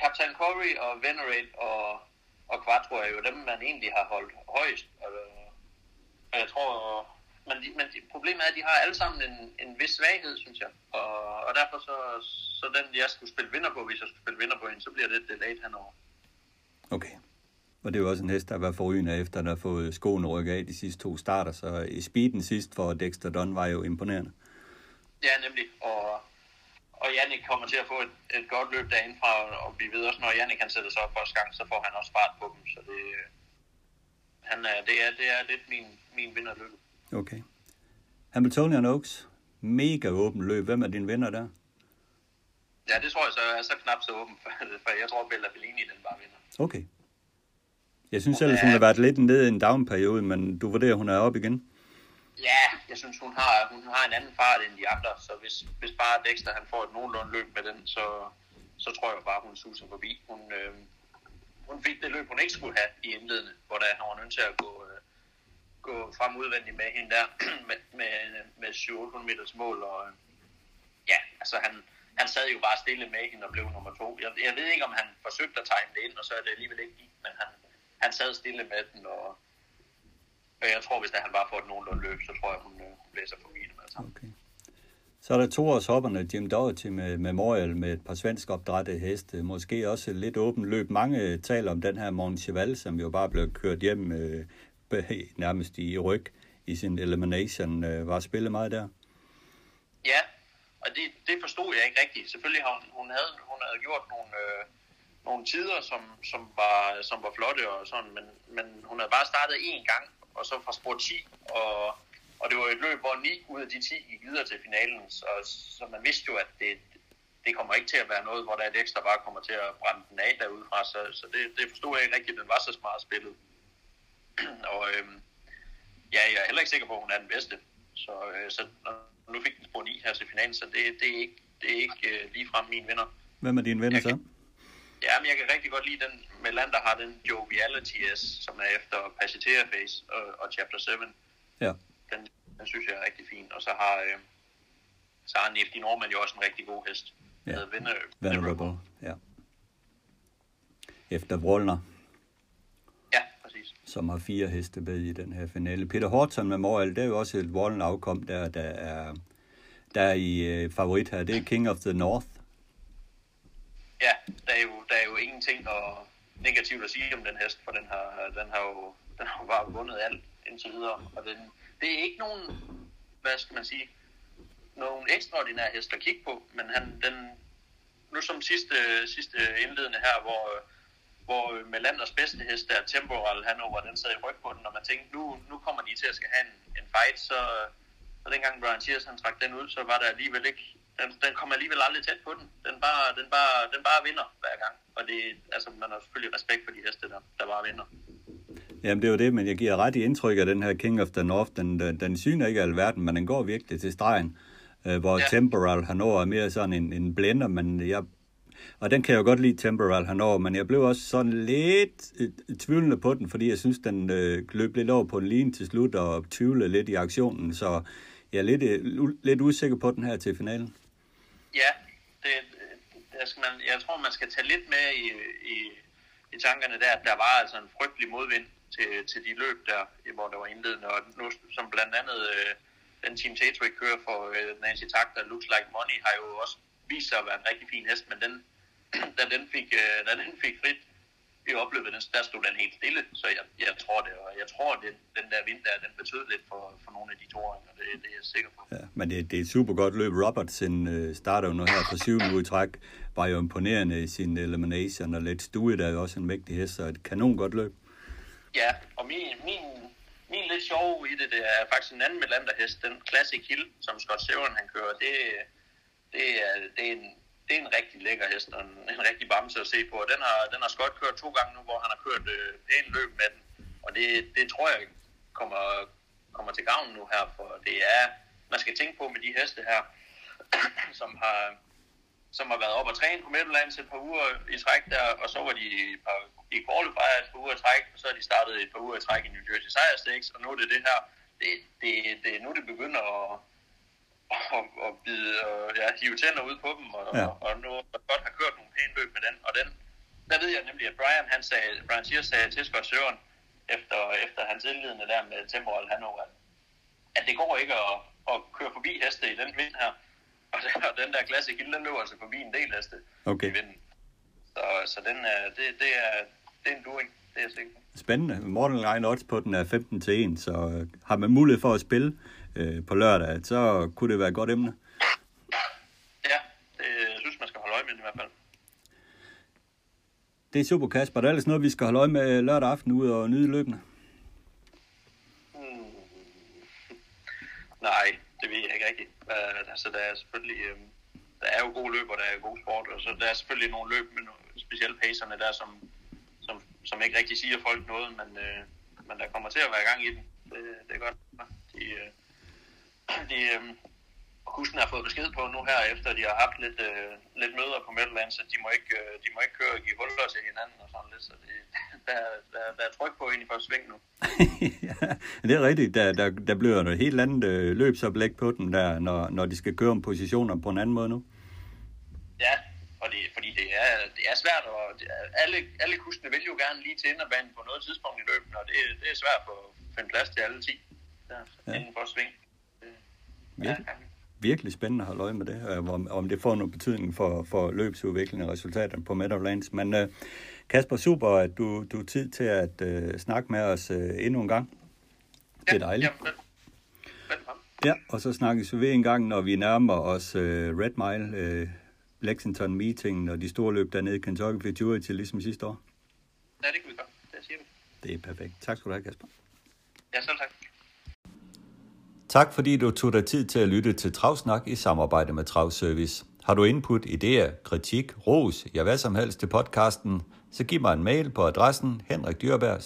Captain Corey og Venerate og, og Quattro er jo dem, man egentlig har holdt højst. Og, og jeg tror... Men, de, men de, problemet er, at de har alle sammen en, en vis svaghed, synes jeg. Og, og derfor så, så den, jeg skulle spille vinder på, hvis jeg skulle spille vinder på hende, så bliver det delayed henover. Okay. Og det er jo også en hest, der har været forrygende efter, at har fået skoene rykket af de sidste to starter. Så i speeden sidst for Dexter Dunn var jo imponerende. Ja, nemlig. Og, og Jannik kommer til at få et, et godt løb derindefra, og vi ved også, når Jannik han sætter sig op første gang, så får han også fart på dem. Så det, han er, det, er, det er lidt min, min vinderløb. Okay. Hamiltonian Oaks. Mega åben løb. Hvem er din vinder der? Ja, det tror jeg så er så knap så åben, for, [laughs] for jeg tror, Bella Bellini den bare vinder. Okay. Jeg synes ellers, hun har været lidt nede i en down-periode, men du vurderer, hun er op igen. Ja, jeg synes, hun har, hun har en anden fart end de andre, så hvis, hvis bare Dexter han får et nogenlunde løb med den, så, så tror jeg bare, hun suser forbi. Hun, øh, hun fik det løb, hun ikke skulle have i indledende, hvor der han var nødt til at gå, øh, gå frem udvendigt med hende der [clears throat] med, med, med 700 meters mål. Og, øh, ja, altså han, han sad jo bare stille med hende og blev nummer to. Jeg, jeg ved ikke, om han forsøgte at tegne det ind, og så er det alligevel ikke gik, men han, han sad stille med den, og jeg tror, hvis han bare får et nogenlunde løb, så tror jeg, hun øh, blæser forbi dem alle sammen. Okay. Så er der toårshopperne Jim Doherty med Memorial med et par svensk opdrætte heste. Måske også et lidt åbent løb. Mange taler om den her Mont Cheval, som jo bare blev kørt hjem øh, nærmest i ryg i sin elimination. Øh, var spillet meget der? Ja, og det, det forstod jeg ikke rigtigt. Selvfølgelig har hun, hun, havde, hun havde gjort nogle, øh, nogle tider, som, som, var, som var flotte og sådan, men, men hun havde bare startet én gang, og så fra spor 10, og, og det var et løb, hvor 9 ud af de 10 gik videre til finalen, så, så man vidste jo, at det, det kommer ikke til at være noget, hvor der er et ekstra bare kommer til at brænde den af derudefra, så, så det, det forstod jeg ikke rigtigt, den var så smart spillet. [clears throat] og øhm, ja, jeg er heller ikke sikker på, at hun er den bedste, så, øh, så nu fik den spor 9 her til finalen, så det, det er ikke, det er ikke øh, ligefrem min vinder. Hvem er din vinder så? Ja, men jeg kan rigtig godt lide den med land, der har den Joviality S, som er efter Passager Face og, og Chapter 7. Ja. Den, den synes jeg er rigtig fin. Og så har, øh, så har Nifty Norman jo også en rigtig god hest. Ja. Vinder, Venerable, ja. Efter Wallner. Ja, præcis. Som har fire heste med i den her finale. Peter Horton Memorial, det er jo også et Wallner afkom, der, der er, der er i øh, favorit her. Det er King of the North ja, der er, jo, der er jo ingenting og negativt at sige om den hest, for den har, den har jo den har jo bare vundet alt indtil videre. Og den, det er ikke nogen, hvad skal man sige, nogen ekstraordinær hest at kigge på, men han, den, nu som sidste, sidste indledende her, hvor, hvor Melanders bedste hest der, Temporal Hanover, den sad i ryg på den, og man tænkte, nu, nu kommer de til at skal have en, en fight, så, så dengang Brian Sears han trak den ud, så var der alligevel ikke den, den kommer alligevel aldrig tæt på den. Den bare, den bare, den bare vinder hver gang. Og det, altså, man har selvfølgelig respekt for de heste, der, der bare vinder. Jamen det er jo det, men jeg giver ret i indtryk af den her King of the North. Den, den, den syner ikke alverden, men den går virkelig til stregen. Øh, hvor ja. Temporal Hanover er mere sådan en, en blender, men jeg og den kan jeg jo godt lide, Temporal Hanover, men jeg blev også sådan lidt øh, tvivlende på den, fordi jeg synes, den øh, løb lidt over på en line til slut og tvivlede lidt i aktionen, så jeg er lidt, øh, lidt usikker på den her til finalen ja, det, det skal man, jeg tror, man skal tage lidt med i, i, i tankerne der, at der var altså en frygtelig modvind til, til de løb der, hvor der var indledende, og nu, som blandt andet øh, den Team Tatwick kører for øh, Nancy Takter, Looks Like Money, har jo også vist sig at være en rigtig fin hest, men den, [clears throat] da den fik, øh, da den fik frit i opløbet, der stod den helt stille, så jeg, jeg tror det, og jeg tror, at den der vind der, den betød lidt for, for nogle af de to og det, det er jeg sikker på. Ja, men det, det er et super godt løb. Robertson øh, starter jo nu her for syvende uge i træk, var jo imponerende i sin elimination, og lidt stue der er jo også en mægtig hest, så et kanon godt løb. Ja, og min, min, min lidt sjov i det, det er faktisk en anden Melander-hest, den Classic Hill, som Scott Severn han kører, det, det, er, det er en det er en rigtig lækker hest og en, en rigtig bamse at se på. Den har, den har Scott kørt to gange nu, hvor han har kørt øh, pænt løb med den. Og det, det tror jeg kommer, kommer til gavn nu her, for det er, man skal tænke på med de heste her, [clears throat] som har, som har været op og træne på Midtjylland et par uger i træk der, og så var de et par, i qualifier et par uger i træk, og så har de startet et par uger i træk i New Jersey Sire Stakes, og nu er det det her, det, det, det, nu det begynder at, og, og bide, og, ja, hive tænder ud på dem, og, ja. og, og nu godt har kørt nogle pæne løb med den. Og den, der ved jeg nemlig, at Brian, han sagde, Brian Sears sagde til Scott Søren, efter, efter hans indledende der med Temporal Hanover, at, at det går ikke at, at køre forbi heste i den vind her. Og, den, og den der klasse Hill, den løber altså forbi en del heste okay. i vinden. Så, så den er, det, det, er, det er en doing, det er jeg sikker på. Spændende. Morten Line odds på den er 15 til 1, så øh, har man mulighed for at spille øh, på lørdag, så kunne det være et godt emne. Ja, det synes man skal holde øje med i hvert fald. Det er super, Kasper. Der er ellers noget, vi skal holde øje med lørdag aften ud og nyde løbende. Hmm. [laughs] Nej, det ved jeg ikke rigtigt. Uh, altså, der er selvfølgelig... Uh, der er jo gode løb, og der er god sport, og så der er selvfølgelig nogle løb med nogle, specielt pacerne der, som, som, som ikke rigtig siger folk noget, men, uh, men der kommer til at være gang i den. Det, det er godt. De, uh, de, øh, har fået besked på nu her, efter de har haft lidt, øh, lidt møder på Midtjylland, så de må ikke, øh, de må ikke køre og give huller til hinanden og sådan lidt, så det, [laughs] der, der, der er tryk på ind i første sving nu. [laughs] ja, det er rigtigt. Der, der, der bliver noget helt andet øh, løbsoplæg på den, der, når, når de skal køre om positioner på en anden måde nu. Ja, og det, fordi det er, det er svært, og det er, alle, alle kustene vil jo gerne lige til inderbanen på noget tidspunkt i løbet, og det, det er svært at finde plads til alle 10 der, ja. inden for sving. Ja. virkelig spændende at holde øje med det, øh, om, om det får noget betydning for, for løbsudvikling og resultaterne på Meadowlands. Men uh, Kasper, super, at du, du tid til at uh, snakke med os uh, endnu en gang. Det er dejligt. Ja, Ja, og så snakkes vi ved en gang, når vi nærmer os uh, Red Mile, uh, Lexington Meeting og de store løb dernede i Kentucky Futurity, ligesom sidste år. Ja, det kan vi gøre. Det siger vi. Det er perfekt. Tak skal du have, Kasper. Ja, selv tak. Tak fordi du tog dig tid til at lytte til Travsnak i samarbejde med Travservice. Har du input, idéer, kritik, ros, ja hvad som helst til podcasten, så giv mig en mail på adressen henrikdyrberg